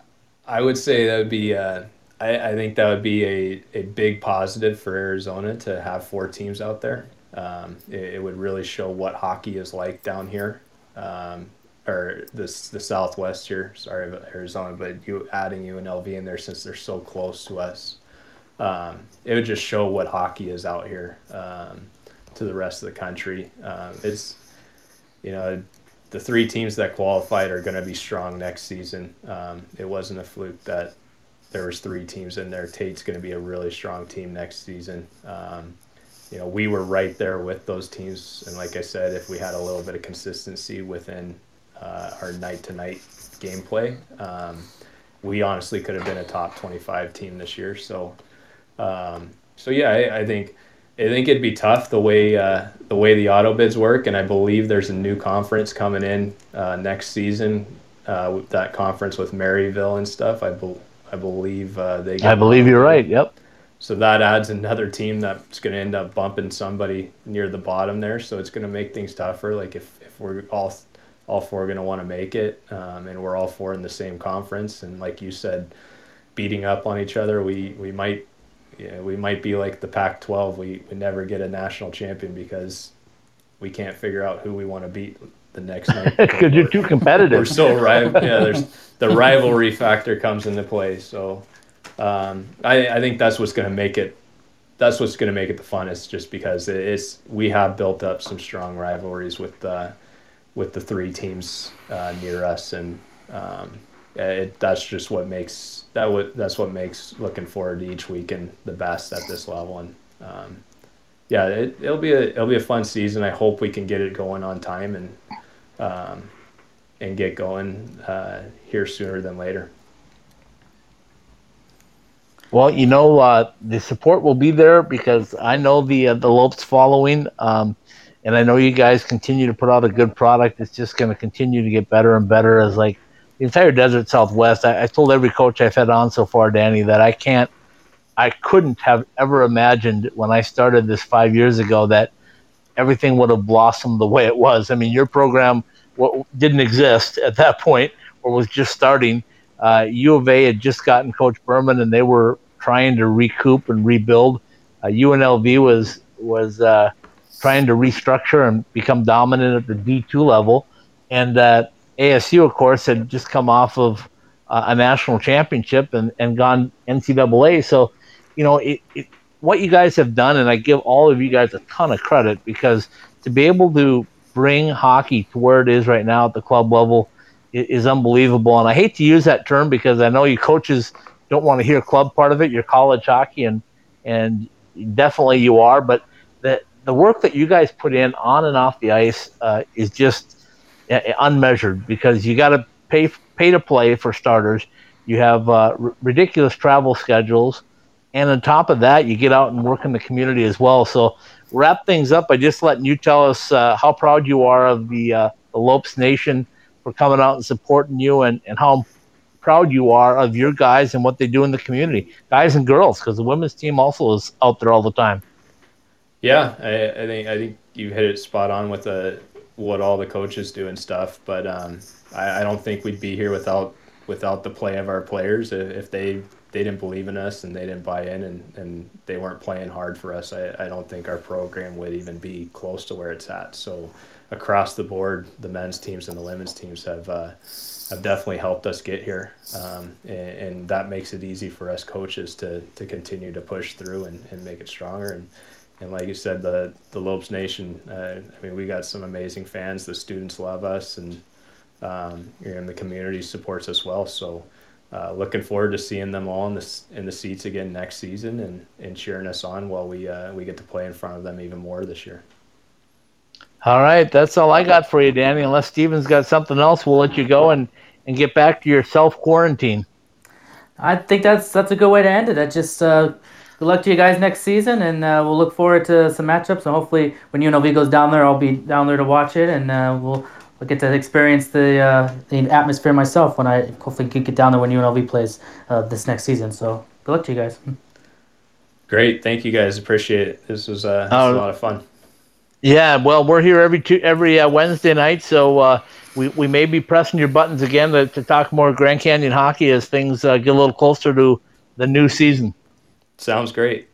I would say that would be uh, I, I think that would be a, a big positive for Arizona to have four teams out there. Um, it, it, would really show what hockey is like down here, um, or this the Southwest here. Sorry, Arizona, but you adding UNLV in there since they're so close to us, um, it would just show what hockey is out here um, to the rest of the country. Um, it's you know the three teams that qualified are going to be strong next season. Um, it wasn't a fluke that there was three teams in there. Tate's going to be a really strong team next season. Um, you know, we were right there with those teams. And like I said, if we had a little bit of consistency within uh, our night to night gameplay, um, we honestly could have been a top 25 team this year. So, um, so yeah, I, I, think I think it'd be tough the way uh, the way the auto bids work, and I believe there's a new conference coming in uh, next season. Uh, that conference with Maryville and stuff. I, be- I believe uh, they. I believe you're right. Yep. So that adds another team that's going to end up bumping somebody near the bottom there. So it's going to make things tougher. Like if, if we're all all four going to want to make it, um, and we're all four in the same conference, and like you said, beating up on each other, we we might yeah, we might be like the Pac-12. We, we never get a national champion because we can't figure out who we want to beat the next night because you're too competitive. We're so rival. Yeah, there's the rivalry factor comes into play. So um, I, I think that's what's going to make it. That's what's going to make it the funnest, just because it's we have built up some strong rivalries with uh, with the three teams uh, near us, and um, it, that's just what makes that what that's what makes looking forward to each week and the best at this level. And um, yeah, it, it'll be a it'll be a fun season. I hope we can get it going on time and um, and get going uh, here sooner than later. Well, you know, uh, the support will be there because I know the uh, the Lopes following, um, and I know you guys continue to put out a good product. It's just going to continue to get better and better as like the entire Desert Southwest. I, I told every coach I've had on so far, Danny, that I can't, I couldn't have ever imagined when I started this five years ago that everything would have blossomed the way it was. I mean, your program didn't exist at that point or was just starting uh, U of A had just gotten Coach Berman, and they were trying to recoup and rebuild. Uh, UNLV was was uh, trying to restructure and become dominant at the D2 level, and uh, ASU, of course, had just come off of uh, a national championship and, and gone NCAA. So, you know, it, it, what you guys have done, and I give all of you guys a ton of credit because to be able to bring hockey to where it is right now at the club level is unbelievable. And I hate to use that term because I know you coaches don't want to hear club part of it. You're college hockey, and and definitely you are. But the the work that you guys put in on and off the ice uh, is just uh, unmeasured because you got to pay pay to play for starters. You have uh, r- ridiculous travel schedules, and on top of that, you get out and work in the community as well. So wrap things up by just letting you tell us uh, how proud you are of the, uh, the Lopes Nation for coming out and supporting you, and, and how proud you are of your guys and what they do in the community, guys and girls, because the women's team also is out there all the time. Yeah, I, I think I think you hit it spot on with the what all the coaches do and stuff. But um, I, I don't think we'd be here without without the play of our players. If they they didn't believe in us and they didn't buy in and, and they weren't playing hard for us, I, I don't think our program would even be close to where it's at. So across the board, the men's teams and the women's teams have uh, have definitely helped us get here, um, and, and, that makes it easy for us coaches to to continue to push through and, and make it stronger. And and like you said, the the Lopes Nation. Uh, I mean, we got some amazing fans. The students love us, and um, and the community supports us well. So, uh, looking forward to seeing them all in the in the seats again next season, and, and cheering us on while we uh, we get to play in front of them even more this year. All right, that's all I got for you, Danny. Unless Steven's got something else, we'll let you go and, and get back to your self quarantine. I think that's that's a good way to end it. I just uh, good luck to you guys next season, and uh, we'll look forward to some matchups. And hopefully, when UNLV goes down there, I'll be down there to watch it, and uh, we'll, we'll get to experience the uh, the atmosphere myself when I hopefully can get down there when UNLV plays uh, this next season. So good luck to you guys. Great, thank you guys. Appreciate it. This was, uh, this was a lot of fun. Yeah, well, we're here every two, every uh, Wednesday night, so uh, we, we may be pressing your buttons again to, to talk more Grand Canyon hockey as things uh, get a little closer to the new season. Sounds great.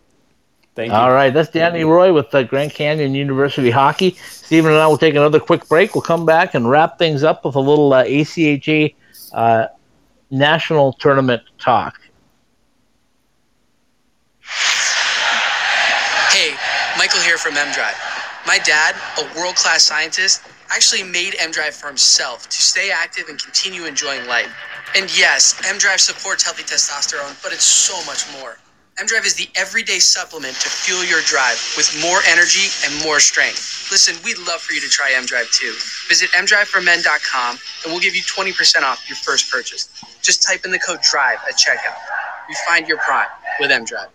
Thank you. All right, that's Danny Roy with the Grand Canyon University Hockey. Stephen and I will take another quick break. We'll come back and wrap things up with a little uh, ACHA uh, national tournament talk. Hey, Michael here from MDrive. My dad, a world class scientist, actually made MDrive for himself to stay active and continue enjoying life. And yes, MDrive supports healthy testosterone, but it's so much more. MDrive is the everyday supplement to fuel your drive with more energy and more strength. Listen, we'd love for you to try MDrive too. Visit mdriveformen.com and we'll give you 20% off your first purchase. Just type in the code DRIVE at checkout. You find your prime with MDrive.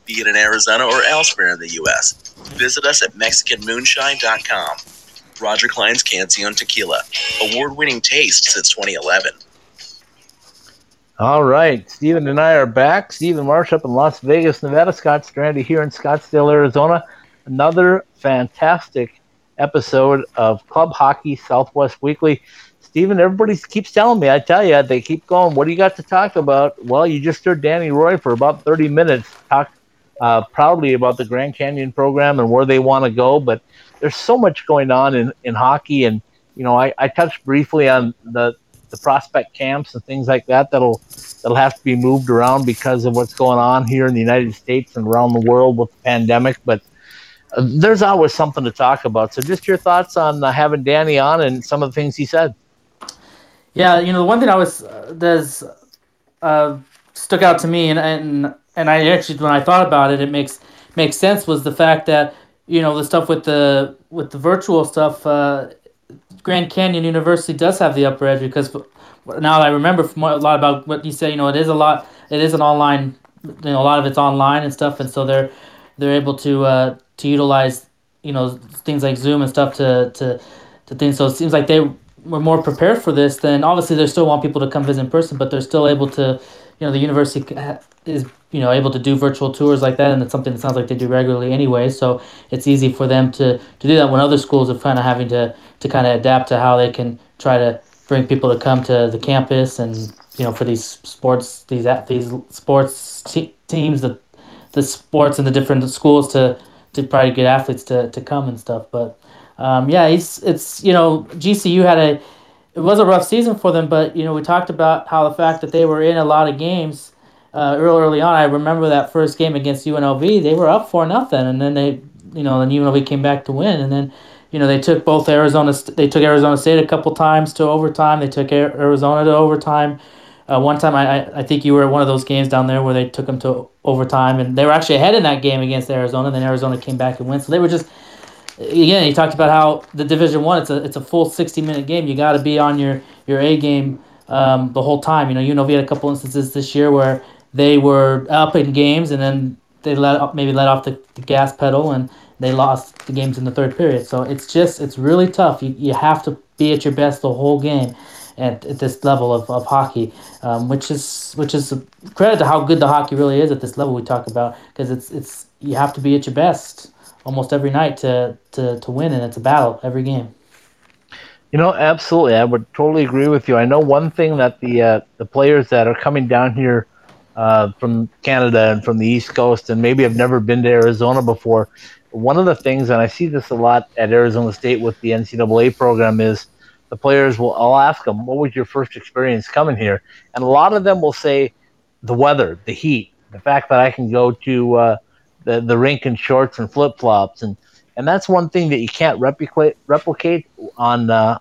be it in Arizona or elsewhere in the U.S. Visit us at MexicanMoonshine.com. Roger Clyne's Cancion Tequila, award winning taste since 2011. All right, Stephen and I are back. Stephen Marsh up in Las Vegas, Nevada. Scott Strandy here in Scottsdale, Arizona. Another fantastic episode of Club Hockey Southwest Weekly. Stephen, everybody keeps telling me. I tell you, they keep going. What do you got to talk about? Well, you just heard Danny Roy for about 30 minutes talk uh, proudly about the Grand Canyon program and where they want to go. But there's so much going on in, in hockey, and you know, I, I touched briefly on the the prospect camps and things like that that'll that'll have to be moved around because of what's going on here in the United States and around the world with the pandemic. But uh, there's always something to talk about. So, just your thoughts on uh, having Danny on and some of the things he said. Yeah, you know, the one thing I was uh, that's uh, stuck out to me, and and and I actually when I thought about it, it makes makes sense was the fact that you know the stuff with the with the virtual stuff uh, Grand Canyon University does have the upper edge because now I remember from a lot about what you said. You know, it is a lot. It is an online. You know, a lot of it's online and stuff, and so they're they're able to uh, to utilize you know things like Zoom and stuff to to to things. So it seems like they were more prepared for this. Then obviously they still want people to come visit in person, but they're still able to. You know, the university is you know able to do virtual tours like that, and it's something that sounds like they do regularly anyway. So it's easy for them to to do that when other schools are kind of having to to kind of adapt to how they can try to bring people to come to the campus and you know for these sports these these sports te- teams the the sports and the different schools to to to get athletes to, to come and stuff but um, yeah it's it's you know GCU had a it was a rough season for them. But you know, we talked about how the fact that they were in a lot of games uh, early early on. I remember that first game against UNLV. They were up for nothing, and then they, you know, then UNLV came back to win, and then. You know they took both Arizona. They took Arizona State a couple times to overtime. They took Arizona to overtime. Uh, one time, I, I think you were at one of those games down there where they took them to overtime, and they were actually ahead in that game against Arizona. And Then Arizona came back and won. So they were just again. you talked about how the Division One. It's a it's a full sixty minute game. You got to be on your your A game um, the whole time. You know, UNLV had a couple instances this year where they were up in games and then they let maybe let off the, the gas pedal and they lost the games in the third period. So it's just it's really tough. You, you have to be at your best the whole game at, at this level of, of hockey, um, which is which is credit to how good the hockey really is at this level we talk about because it's it's you have to be at your best almost every night to, to, to win and it's a battle every game. You know, absolutely. I would totally agree with you. I know one thing that the uh, the players that are coming down here uh, from Canada and from the East Coast and maybe have never been to Arizona before, one of the things, and I see this a lot at Arizona State with the NCAA program, is the players will. I'll ask them, "What was your first experience coming here?" And a lot of them will say, "The weather, the heat, the fact that I can go to uh, the the rink in shorts and flip flops, and and that's one thing that you can't replicate replicate on uh,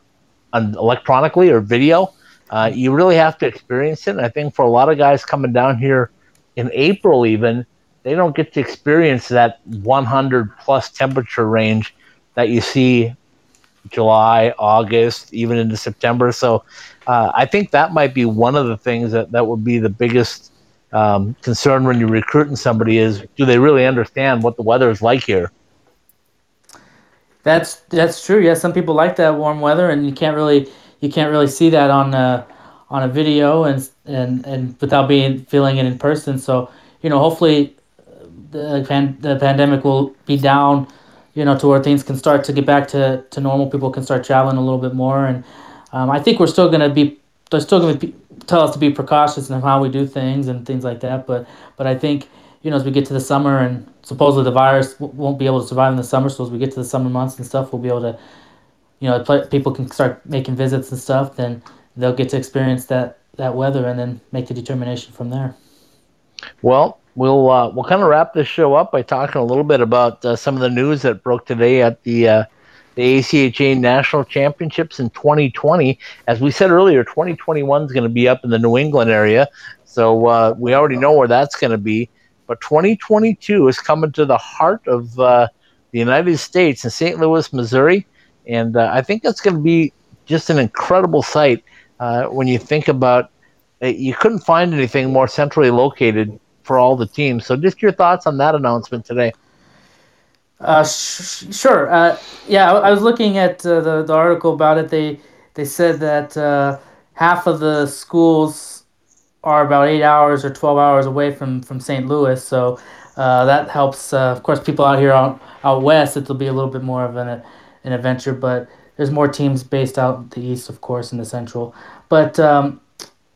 on electronically or video." Uh, you really have to experience it. And I think for a lot of guys coming down here in April, even they don't get to experience that 100 plus temperature range that you see July, August, even into September. So uh, I think that might be one of the things that, that would be the biggest um, concern when you're recruiting somebody is do they really understand what the weather is like here? That's that's true. Yeah, some people like that warm weather, and you can't really you can't really see that on uh, on a video and and and without being feeling it in person. So you know, hopefully, the pan, the pandemic will be down. You know, to where things can start to get back to, to normal. People can start traveling a little bit more, and um, I think we're still going to be. They're still going to tell us to be precautious in how we do things and things like that. But but I think you know as we get to the summer and supposedly the virus won't be able to survive in the summer. So as we get to the summer months and stuff, we'll be able to you know, people can start making visits and stuff, then they'll get to experience that that weather and then make the determination from there. Well, we'll uh, we'll kind of wrap this show up by talking a little bit about uh, some of the news that broke today at the uh, the ACHA National Championships in 2020. As we said earlier, 2021 is going to be up in the New England area, so uh, we already know where that's going to be. But 2022 is coming to the heart of uh, the United States in St. Louis, Missouri and uh, I think that's going to be just an incredible site uh, when you think about uh, you couldn't find anything more centrally located for all the teams. So, just your thoughts on that announcement today. Uh, sh- sure. Uh, yeah, I, I, was looking at uh, the the article about it. They they said that uh, half of the schools are about eight hours or twelve hours away from from St. Louis. So uh, that helps. Of course, people out here out out west, it'll be a little bit more of an an adventure. But there's more teams based out the east, of course, in the central. But um,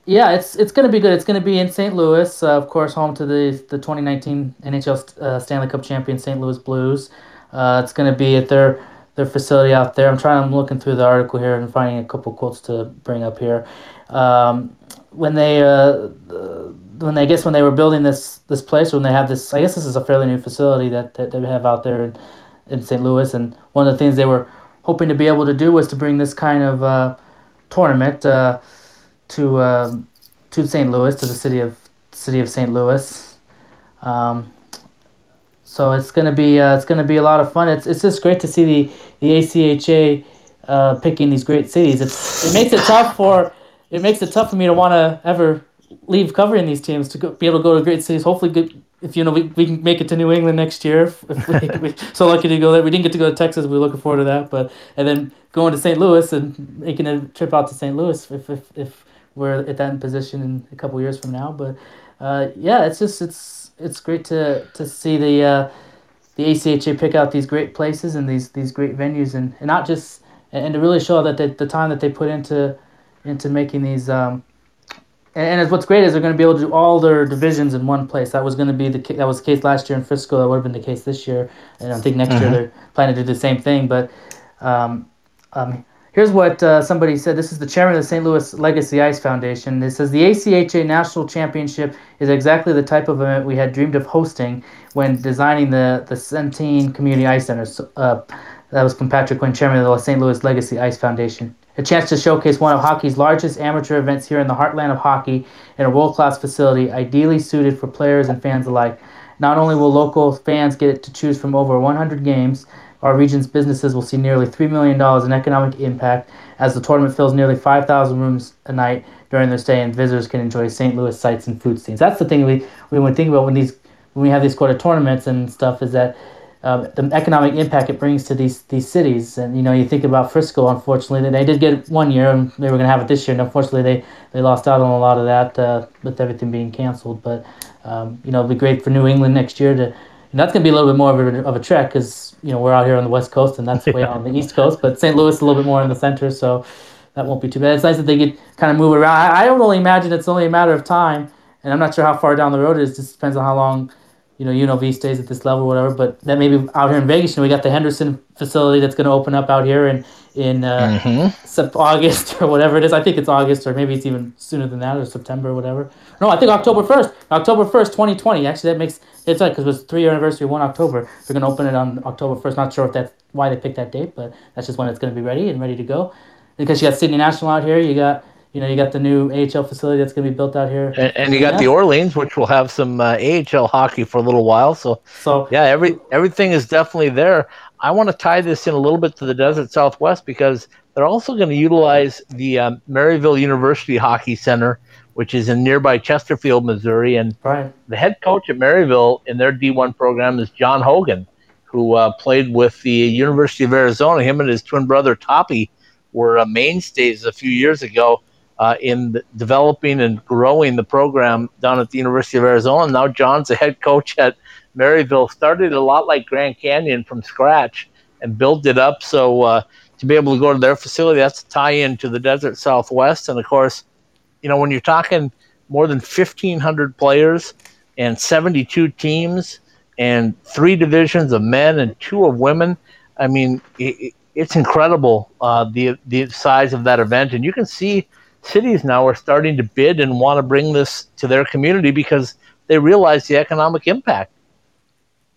yeah, it's it's going to be good. It's going to be in St. Louis, uh, of course, home to the the 2019 NHL uh, Stanley Cup champion St. Louis Blues. Uh, it's going to be at their their facility out there. I'm trying. I'm looking through the article here and finding a couple quotes to bring up here. Um, when they uh, when they, I guess when they were building this this place, when they have this, I guess this is a fairly new facility that, that they have out there in, in St. Louis, and one of the things they were hoping to be able to do was to bring this kind of uh, tournament uh, to uh, to St. Louis, to the city of city of St. Louis. Um, so it's gonna be uh, it's gonna be a lot of fun. It's it's just great to see the the ACHA uh, picking these great cities. It's it makes it tough for it makes it tough for me to want to ever leave covering these teams to go, be able to go to great cities. Hopefully, good, if you know we, we can make it to New England next year. If, we, so lucky to go there. We didn't get to go to Texas. We're looking forward to that. But and then going to St. Louis and making a trip out to St. Louis if if, if we're at that position in a couple years from now. But uh, yeah, it's just it's it's great to to see the uh, the ACHA pick out these great places and these these great venues and, and not just and, to really show that they, the time that they put into into making these um, and, and what's great is they're going to be able to do all their divisions in one place. That was going to be the that was the case last year in Frisco. That would have been the case this year, and I think next mm-hmm. year they're planning to do the same thing. But um, um, Here's what uh, somebody said. This is the chairman of the St. Louis Legacy Ice Foundation. It says the ACHA National Championship is exactly the type of event we had dreamed of hosting when designing the the Centene Community Ice Center. So, uh, that was from Patrick Quinn, chairman of the St. Louis Legacy Ice Foundation. A chance to showcase one of hockey's largest amateur events here in the heartland of hockey in a world class facility, ideally suited for players and fans alike. Not only will local fans get to choose from over 100 games, our region's businesses will see nearly $3 million in economic impact as the tournament fills nearly 5,000 rooms a night during their stay, and visitors can enjoy St. Louis sights and food scenes. That's the thing we, we would think about when these when we have these quarter tournaments and stuff is that um, the economic impact it brings to these these cities. And you know, you think about Frisco. Unfortunately, they did get one year, and they were going to have it this year. And unfortunately, they they lost out on a lot of that uh, with everything being canceled. But um, you know, it'll be great for New England next year to. And that's going to be a little bit more of a, of a trek because you know we're out here on the west coast and that's way Yeah. on the east coast. But St. Louis a little bit more in the center, so that won't be too bad. It's nice that they get kind of move around. I, I don't really imagine it's only a matter of time, and I'm not sure how far down the road it is. It just depends on how long you know UNLV stays at this level, or whatever. But that maybe out here in Vegas, you know, we got the Henderson facility that's going to open up out here in in uh, Mhm. August or whatever it is. I think it's August, or maybe it's even sooner than that, or September or whatever. No, I think October first. October first, twenty twenty. Actually, that makes it's right because it was three year anniversary one October. They're gonna open it on October first. Not sure if that's why they picked that date, but that's just when it's gonna be ready and ready to go. Because you got City National out here, you got you know you got the new AHL facility that's gonna be built out here. And, and you got the Orleans, which will have some uh, AHL hockey for a little while. So So yeah, every everything is definitely there. I want to tie this in a little bit to the Desert Southwest because they're also going to utilize the um, Maryville University Hockey Center, which is in nearby Chesterfield, Missouri, and right, the head coach at Maryville in their D1 program is John Hogan, who uh, played with the University of Arizona. Him and his twin brother Toppy were uh, mainstays a few years ago uh, in developing and growing the program down at the University of Arizona. Now John's the head coach at Maryville. Started a lot like Grand Canyon from scratch and built it up. So uh, to be able to go to their facility, that's a tie-in to the Desert Southwest. And of course, you know when you're talking more than 1,500 players and 72 teams and three divisions of men and two of women. I mean, it, it's incredible uh, the the size of that event, and you can see cities now are starting to bid and want to bring this to their community because they realize the economic impact.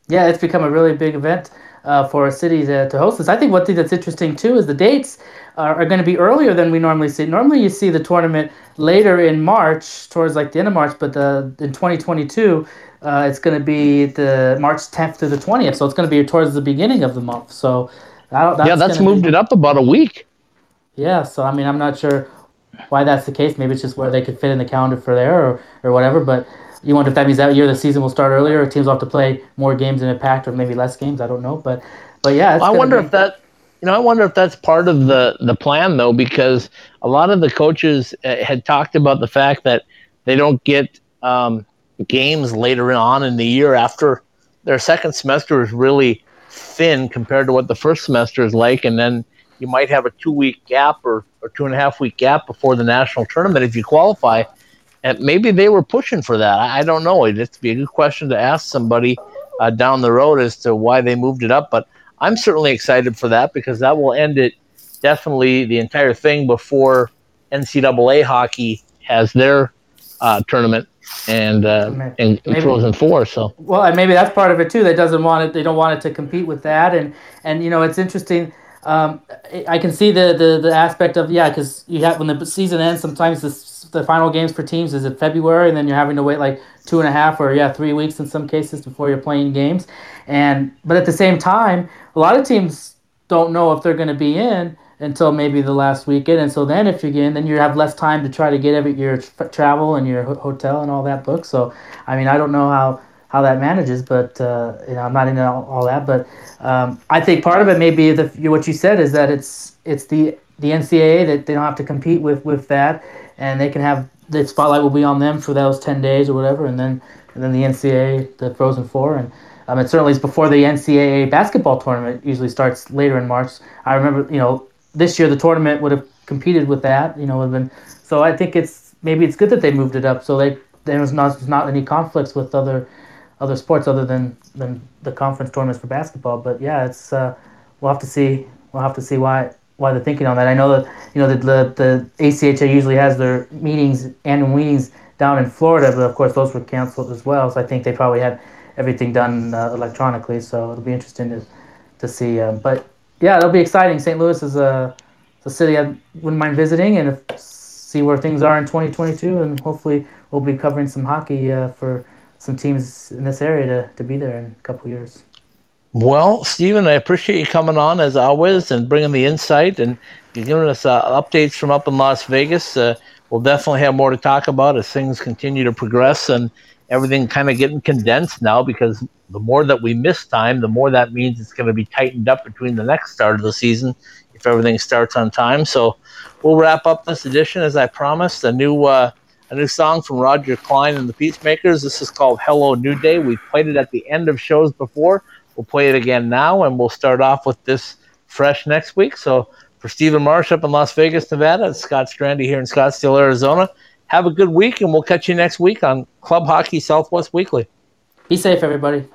yeah, it's become a really big event uh, for a city to, to host this. I think one thing that's interesting too is the dates are, are going to be earlier than we normally see. Normally, you see the tournament later in March, towards like the end of March, but the, in 2022, uh, it's going to be the March 10th to the 20th. So it's going to be towards the beginning of the month. So I don't, yeah, that's moved be, it up about a week. Yeah, so I mean, I'm not sure why that's the case. Maybe it's just where they could fit in the calendar for there or, or whatever. But you wonder if that means that year the season will start earlier, or teams will have to play more games in a packed or maybe less games. I don't know, but but yeah, it's I wonder be- if that, you know, I wonder if that's part of the the plan though, because a lot of the coaches uh, had talked about the fact that they don't get um, games later on in the year after their second semester is really thin compared to what the first semester is like, and then you might have a two week gap or, or two and a half week gap before the national tournament if you qualify. And maybe they were pushing for that. I, I don't know. It'd be a good question to ask somebody uh, down the road as to why they moved it up. But I'm certainly excited for that because that will end it definitely the entire thing before NCAA hockey has their uh, tournament and uh, and maybe- Frozen Four. So Well, and maybe that's part of it too. That doesn't want it. They don't want it to compete with that. And and you know, it's interesting. Um, I- can see the the, the aspect of yeah, because you have when the season ends. Sometimes the the final games for teams is in February, and then you're having to wait like two and a half or yeah, three weeks in some cases before you're playing games. And but at the same time, a lot of teams don't know if they're going to be in until maybe the last weekend. And so then if you're in, then you have less time to try to get every your travel and your ho- hotel and all that booked. So I mean, I don't know how how that manages, but uh, you know, I'm not into all, all that. But um, I think part of it may be the what you said is that it's it's the the NCAA that they don't have to compete with with that, and they can have the spotlight will be on them for those ten days or whatever, and then and then the NCAA the Frozen Four and. Um, it certainly is before the NCAA basketball tournament usually starts later in March. I remember, you know, this year the tournament would have competed with that, you know, would been. So I think it's maybe it's good that they moved it up so they there was not not any conflicts with other other sports other than than the conference tournaments for basketball. But yeah, it's uh, we'll have to see we'll have to see why why they're thinking on that. I know that you know the the, the ACHA usually has their meetings annual meetings down in Florida, but of course those were canceled as well. So I think they probably had everything done uh, electronically. So it'll be interesting to to see. Um, but yeah, it'll be exciting. St. Louis is a, a city I wouldn't mind visiting and if, see where things are in 2022, and hopefully we'll be covering some hockey uh, for some teams in this area to, to be there in a couple years. Well, Stephen, I appreciate you coming on as always and bringing the insight and giving us uh, updates from up in Las Vegas. Uh, we'll definitely have more to talk about as things continue to progress and everything kind of getting condensed now because the more that we miss time, the more that means it's going to be tightened up between the next start of the season if everything starts on time. So we'll wrap up this edition as I promised. A new uh, a new song from Roger Clyne and the Peacemakers. This is called Hello New Day. We've played it at the end of shows before. We'll play it again now, and we'll start off with this fresh next week. So for Stephen Marsh up in Las Vegas, Nevada, Scott Strandy here in Scottsdale, Arizona. Have a good week, and we'll catch you next week on Club Hockey Southwest Weekly. Be safe, everybody.